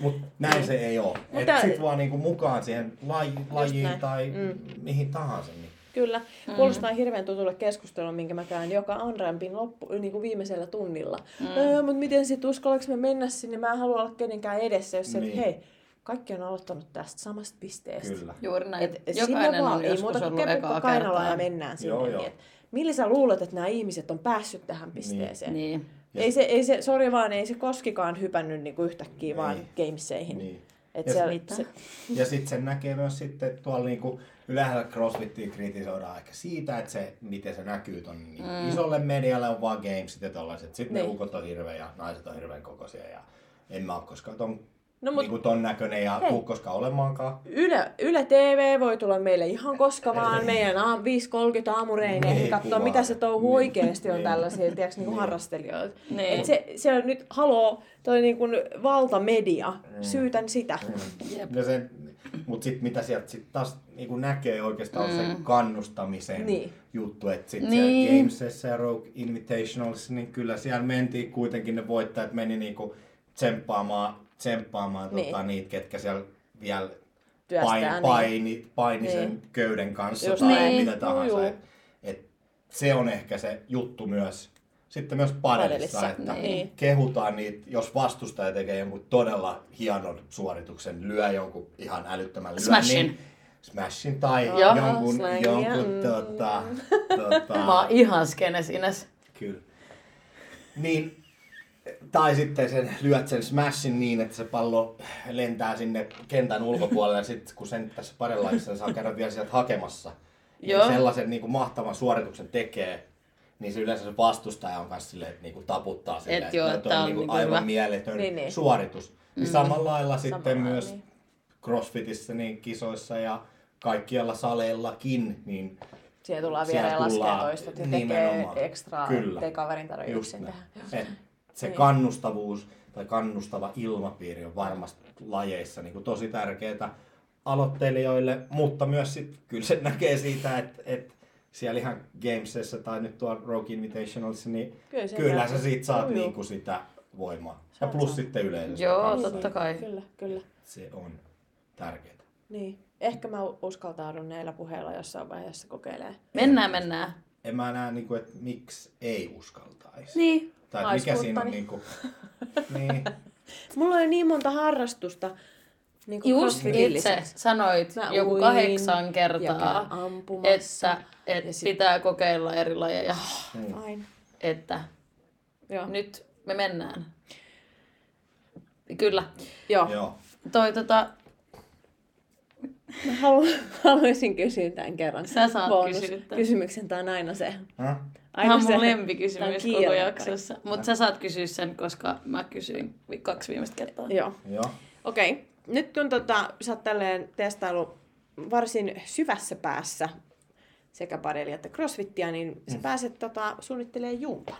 mut näin se ei ole. Et Mutta- sit vaan niinku mukaan siihen laji, lajiin näin. tai Mm. mihin tahansa. Niin. Kyllä. Kuulostaa hirveän tutulle keskustelulle, minkä mä käyn joka on-rampin loppu, niin kuin viimeisellä tunnilla. Mm. Öö, mutta miten sit uskallaks me mennä sinne? Mä en halua olla kenenkään edessä, jos se, Niin. että hei, kaikki on aloittanut tästä samasta pisteestä. Kyllä. Juuri näin. Et, et Jokainen sinne vaan, on ei joskus muuta kuin ekaa kertaa. ja mennään sinne. Joo, niin, joo. et Millä sä luulet, että nämä ihmiset on päässyt tähän pisteeseen? Niin. Ei se, ei se, sori vaan, ei se koskikaan hypännyt niinku yhtäkkiä vaan Ei. gameseihin. Niin. Et Ja se, Ja sitten sen näkee myös sitten, että tuolla niinku yleensä CrossFitia kritisoidaan ehkä siitä, että se, miten se näkyy ton niin mm. isolle medialle on vaan gamesit ja tollaiset. Sitten Niin. ne ukot on hirveä ja naiset on hirveän kokoisia ja en mä oo koskaan ton, No mut- niinku ton näköinen ja Hei. tuu koskaan olemaankaan. Yle, Yle TV voi tulla meille ihan koska vaan meidän aam- 5.30 aamureineen Niin, niin, katsoa, kuvaa. mitä se touhu Niin. oikeasti on Niin. tällaisia tiedätkö, niin Niin. harrastelijoita. Niin. Et se, se on nyt, haloo, toi niin kuin valtamedia, syytän sitä. Jep. Ja sen, mut sit mitä sieltä sit taas niinku näkee oikeastaan mm. se kannustamisen Niin. juttu, että sit Niin. siellä Gamesissa ja Rogue Invitationalissa, niin kyllä siellä mentiin kuitenkin ne voittajat meni niinku tsemppaamaan, tsemppaamaan Niin. tota, niitä, ketkä siellä vielä Työstää, paini, niin. paini, paini Niin. sen köyden kanssa Just tai näin. mitä tahansa. juu. Et, et se on ehkä se juttu myös. Sitten myös Padelissa, että niin. kehutaan niitä, jos vastustaja tekee jonkun todella hienon suorituksen, lyö jonkun ihan älyttömän lyönnin, Smashin. Smashin tai Joo. jonkun, Slangia, jonkun mm. tota, tota, Mä oon ihan skenes Ines. Kyllä. Niin, tai sitten sen, lyöt sen smashin niin, että se pallo lentää sinne kentän ulkopuolelle ja sitten kun sen tässä parilla saa käydä vielä sieltä hakemassa. Joo. Niin sellaisen niin kuin mahtavan suorituksen tekee, niin se yleensä se vastustaja on kanssa silleen, että niinku taputtaa silleen, Et joo, että on on niinku niinku aivan hyvä. mieletön Niin, niin. suoritus. Niin samalla lailla sitten lailla, myös niin. CrossFitissä niin kisoissa ja kaikkialla saleillakin, niin Siellä tullaan vielä ja laskee toistot ja tekee ekstraa, Kyllä. ettei kaverin tarvitse Just yksin tehdä. Et se Niin. kannustavuus tai kannustava ilmapiiri on varmasti lajeissa niin kuin tosi tärkeää aloittelijoille, mutta myös sit, kyllä se näkee siitä, että, että siellä ihan Gamesissa tai nyt tuolla Rogue Invitationalissa, niin Kyllä kyllä sä siitä saat niin kuin sitä voimaa. Ja Saat, plus saat. sitten yleisö. Joo, kanssa. totta kai. Kyllä, kyllä. Se on tärkeää. Niin. Ehkä mä uskaltaudun näillä puheilla jossain vaiheessa kokeilemaan. Mennään, mennään. En mä näe, niin kuin, että miksi ei uskaltaisi. Niin. Tai mikä siinä on niin kuin, niin. Mulla oli niin monta harrastusta. Niin kuin Just itse sanoit Mä joku uin kahdeksan kertaa, että, että sit- pitää kokeilla eri lajeja. Aina. Että Joo. nyt me mennään. Kyllä. Joo. Joo. Toi tota, Mä halu, haluaisin kysyä tämän kerran. Sä saat Bonus- kysyä. Kysymyksen, tää on aina se. Häh? Tämä on mun lempikysymys koko jaksossa. Mutta sä saat kysyä sen, koska mä kysyin kaksi viimeistä kertaa. Joo. Joo. Okei. Okay. Nyt kun tota, sä oot tälleen testailu varsin syvässä päässä sekä padeli että crossfittia, niin sä pääset tota, suunnittelemaan jumpan.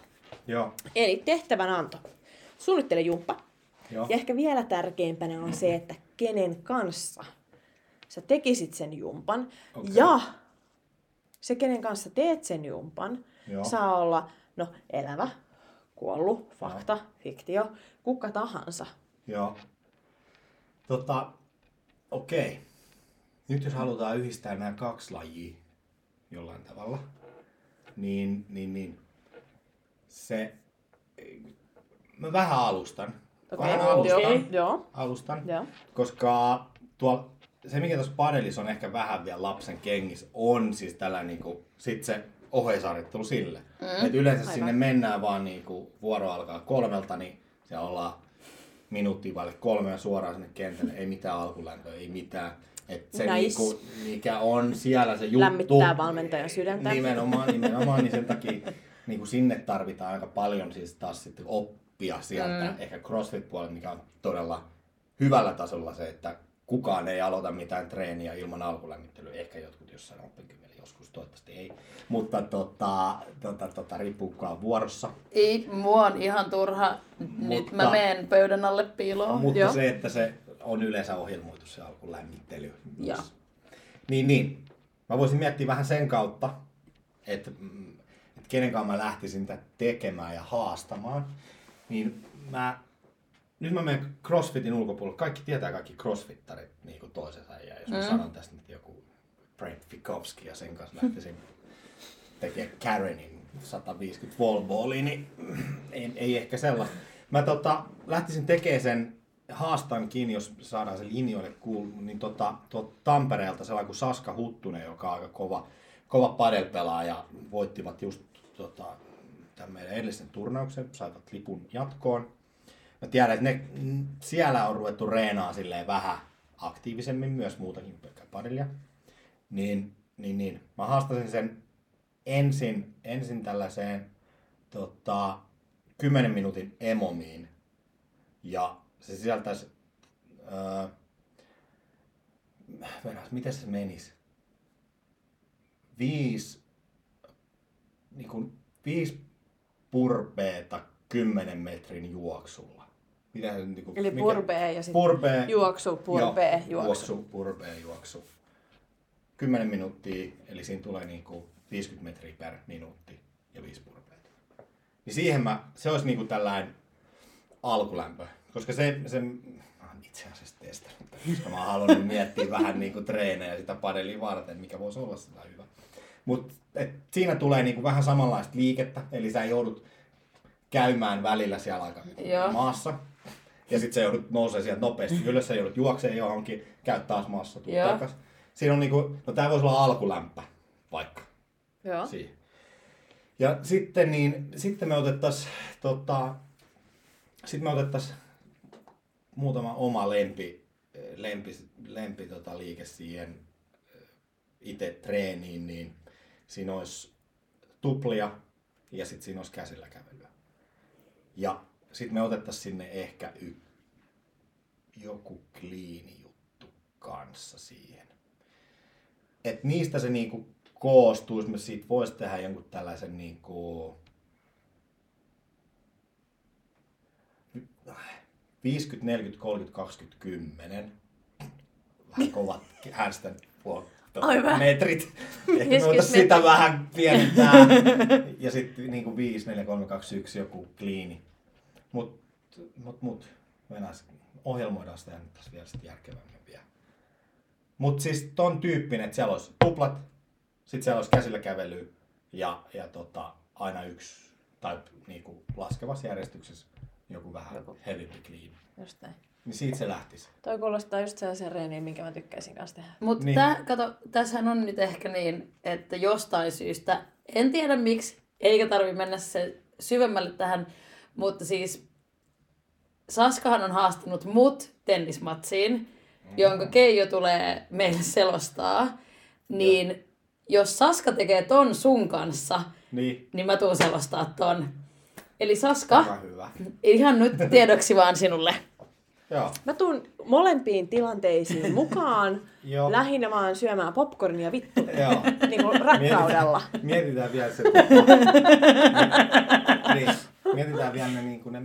Joo. Eli tehtävänanto. Suunnittele jumppa. Joo. Ja ehkä vielä tärkeimpänä on se, että kenen kanssa sä tekisit sen jumpan. Okei. Ja se, kenen kanssa teet sen jumpan, Joo. saa olla no, elävä, kuollut, fakta, fiktio, kuka tahansa. Joo. Tota, okei. Nyt jos halutaan yhdistää nämä kaksi lajia jollain tavalla, niin, niin, niin se, mä vähän alustan. Okei, Vähän alustan. joo, joo, Alustan. joo. Koska tuo, se mikä tuossa padelissa on ehkä vähän vielä lapsen kengissä, on siis tällä niinku, sit se oheisarjoittelu sille. Mm. Et yleensä Aivan. sinne mennään vaan niinku, vuoro alkaa kolmelta, niin siellä ollaan minuuttia vaille kolme ja suoraan sinne kentälle. Ei mitään alkulämpöä, ei mitään. Et se Nice. niinku, mikä on siellä se juttu. Lämmittää valmentajan sydäntä. Nimenomaan, nimenomaan, niin sen takia niin kuin sinne tarvitaan aika paljon siis taas sitten oppia sieltä, mm. ehkä CrossFit-puolella, mikä on todella hyvällä tasolla se, että kukaan ei aloita mitään treeniä ilman alkulämmittelyä. Ehkä jotkut jossain oppikymmenellä joskus, toivottavasti ei. Mutta tota, tota, tota, riippuu kuka on vuorossa. Ei, mua on ihan turha. Nyt Mutta- mä menen pöydän alle piiloon. Mutta Joo. se, että se on yleensä ohjelmoitu se alkulämmittely. Joo. Niin, niin. Mä voisin miettiä vähän sen kautta, että, että kenen kanssa mä lähtisin tätä tekemään ja haastamaan. Niin mä, nyt mä menen CrossFitin ulkopuolelle. Kaikki tietää kaikki CrossFittarit niin kuin toisensa. Ja jos mä Mm. sanon tästä nyt joku Brent Fikowski ja sen kanssa lähtisin tekemään Karenin 150 wallballia, niin ei, ei ehkä sellaista. Mä tota, lähtisin tekemään sen haastankin, jos saadaan se linjoille kuulu, niin tota, Tampereelta sellainen kuin Saska Huttunen, joka on aika kova, kova padelpelaaja, voittivat just tota, tämän meidän edellisen turnauksen, saivat lipun jatkoon. Mä tiedän, että ne, siellä on ruvettu reenaa silleen vähän aktiivisemmin, myös muutakin pelkkää padelia. Niin, niin, niin. Mä haastasin sen ensin, ensin tällaiseen tota, 10 minuutin emomiin. Ja se sisältäisi... Öö, verras, miten se menisi? Viisi, niin kuin, viisi purpeeta 10 metrin juoksulla. Mitä se, niin kuin, Eli purpee ja sitten purpee, juoksu, purpee, Joo, juoksu. juoksu, purpee, juoksu. 10 minuuttia, eli siinä tulee niinku 50 metriä per minuutti ja 5 purpeita. Niin siihen mä, se olisi niinku tällainen alkulämpö. Koska se, se mä oon itse asiassa testannut, koska mä oon halunnut miettiä vähän niinku treenejä sitä padelia varten, mikä voisi olla sitä hyvä. Mutta siinä tulee niinku vähän samanlaista liikettä, eli sä joudut käymään välillä siellä aika Joo. maassa. Ja sitten sä joudut nousee sieltä nopeasti ylös, sä joudut juokseen johonkin, käyt taas maassa, tuu Joo. takas. Siinä on niinku, no tää voisi olla alkulämpä vaikka Joo. siihen. Ja sitten, niin, sitten me otettais, tota, sitten me otettais muutama oma lempi, lempi, lempi tota, liike siihen itse treeniin, niin siinä olisi tuplia ja sitten siinä olisi käsillä kävelyä. Ja sitten me otettaisiin sinne ehkä y- joku kliini juttu kanssa siihen. Et niistä se niinku koostuisi, me siitä voisi tehdä jonkun tällaisen niinku 50, 40, 30, 20, 10. Vähän kovat Aivan. metrit. Ehkä me 50 voitaisiin sitä vähän pienentää. ja sitten niinku 5, 4, 3, 2, 1 joku kliini. Mut, mut, mut mennään, ohjelmoidaan sitä ja nyt tässä vielä sit järkevämmin vielä. Mut siis ton tyyppinen, että siellä olisi tuplat, sitten siellä olisi käsillä kävely ja, ja tota, aina yksi, tai niinku laskevassa järjestyksessä joku vähän Joku. heavympi clean. Just näin. Niin siitä se lähtisi. Toi kuulostaa just sellaisen reeniin, minkä mä tykkäisin kanssa tehdä. Mutta Niin. kato, tässähän on nyt ehkä niin, että jostain syystä, en tiedä miksi, eikä tarvi mennä se syvemmälle tähän, mutta siis Saskahan on haastanut mut tennismatsiin. Jonka Keijo tulee meille selostaa. Niin jos Saska tekee ton sun kanssa, Niin, niin mä tuun selostaa ton. Eli Saska, aika hyvä. ihan nyt tiedoksi vaan sinulle. Joo. Mä tuun molempiin tilanteisiin mukaan, Joo. lähinnä vaan syömään popcornia vittu, Joo. niin kuin rakkaudella. Mietitään, mietitään vielä se. niin, mietitään vielä ne, niin ne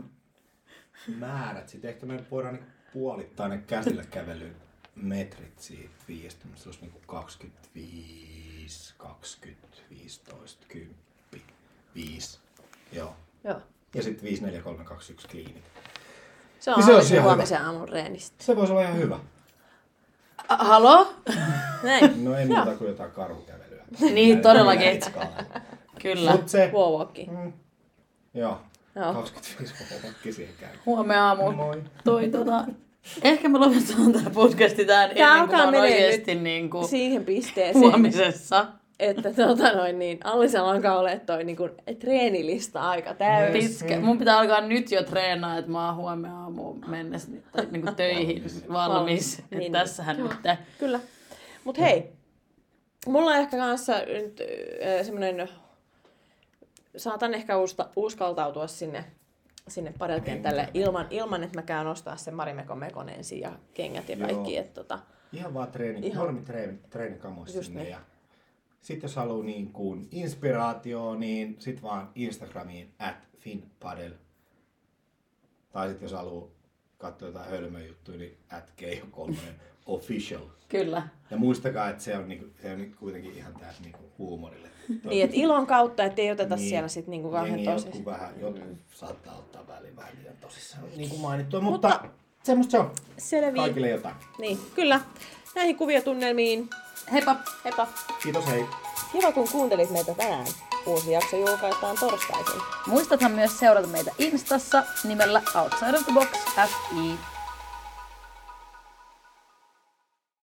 määrät. Sitten ehkä me voidaan niin puolittaa ne käsillä kävelyn metrit siitä viiestä. Se olisi niin 25, 20, 15, 10, 5. Joo. Joo. Ja sitten 5, 4, 3, 2, 1 kliinit. Se on Niin se ihan huomisen aamun reenistä. Se voisi olla ihan hyvä. A- Halo? Näin. No ei muuta kuin jotain karhukävelyä. Niin, todellakin. Kyllä. Mut se. Mm. Joo. Joo. 25 vuotta siihen käy. Huomenna aamu. Moi. Toi tota... Ehkä me lopetetaan tämä podcasti tähän Tää ennen kuin oon menee oikeesti niin kuin Siihen pisteeseen, huomisessa. että tota noin, niin Allisella alkaa olla toi niin kuin, treenilista aika täysi. Pitkä. Mun pitää alkaa nyt jo treenaa, että mä oon huomenna aamuun mennessä niin- tai niin kuin töihin Valmis. Että Niin, niin. tässähän nyt. Kyllä. Mut hei, mulla on ehkä kanssa nyt äh, semmonen, saatan ehkä usta, uskaltautua sinne, sinne padelkentälle ilman, ilman, että mä käyn ostaa sen Marimekon mekon ensin ja kengät ja Joo. kaikki. Että tota, Ihan vaan treeni, Ihan. Ihan. normi treeni, treenikamoissa sinne. niin. Ja sitten jos haluaa niin kuin inspiraatio, niin sit vaan Instagramiin at finpadel. Tai sitten jos haluaa katsoa jotain hölmöjuttuja, niin at keijo kolmonen official. Kyllä. Ja muistakaa, että se on, niinku, se on niinku kuitenkin ihan tässä niinku huumorille. niin, että ilon kautta, ettei oteta Niin. siellä sit niinku Jengi tosissaan. jotkut vähän, jotkut saattaa ottaa väliin vähän liian tosissaan, niin kuin mainittua, mutta, mutta semmoista se on. Selviä. Kaikille jotain. Niin, kyllä. Näihin kuviotunnelmiin. Heippa! Heippa. Kiitos, hei. Kiva, kun kuuntelit meitä tänään. Uusi jakso julkaistaan torstaisin. Muistathan myös seurata meitä Instassa nimellä Outside of the Box FI.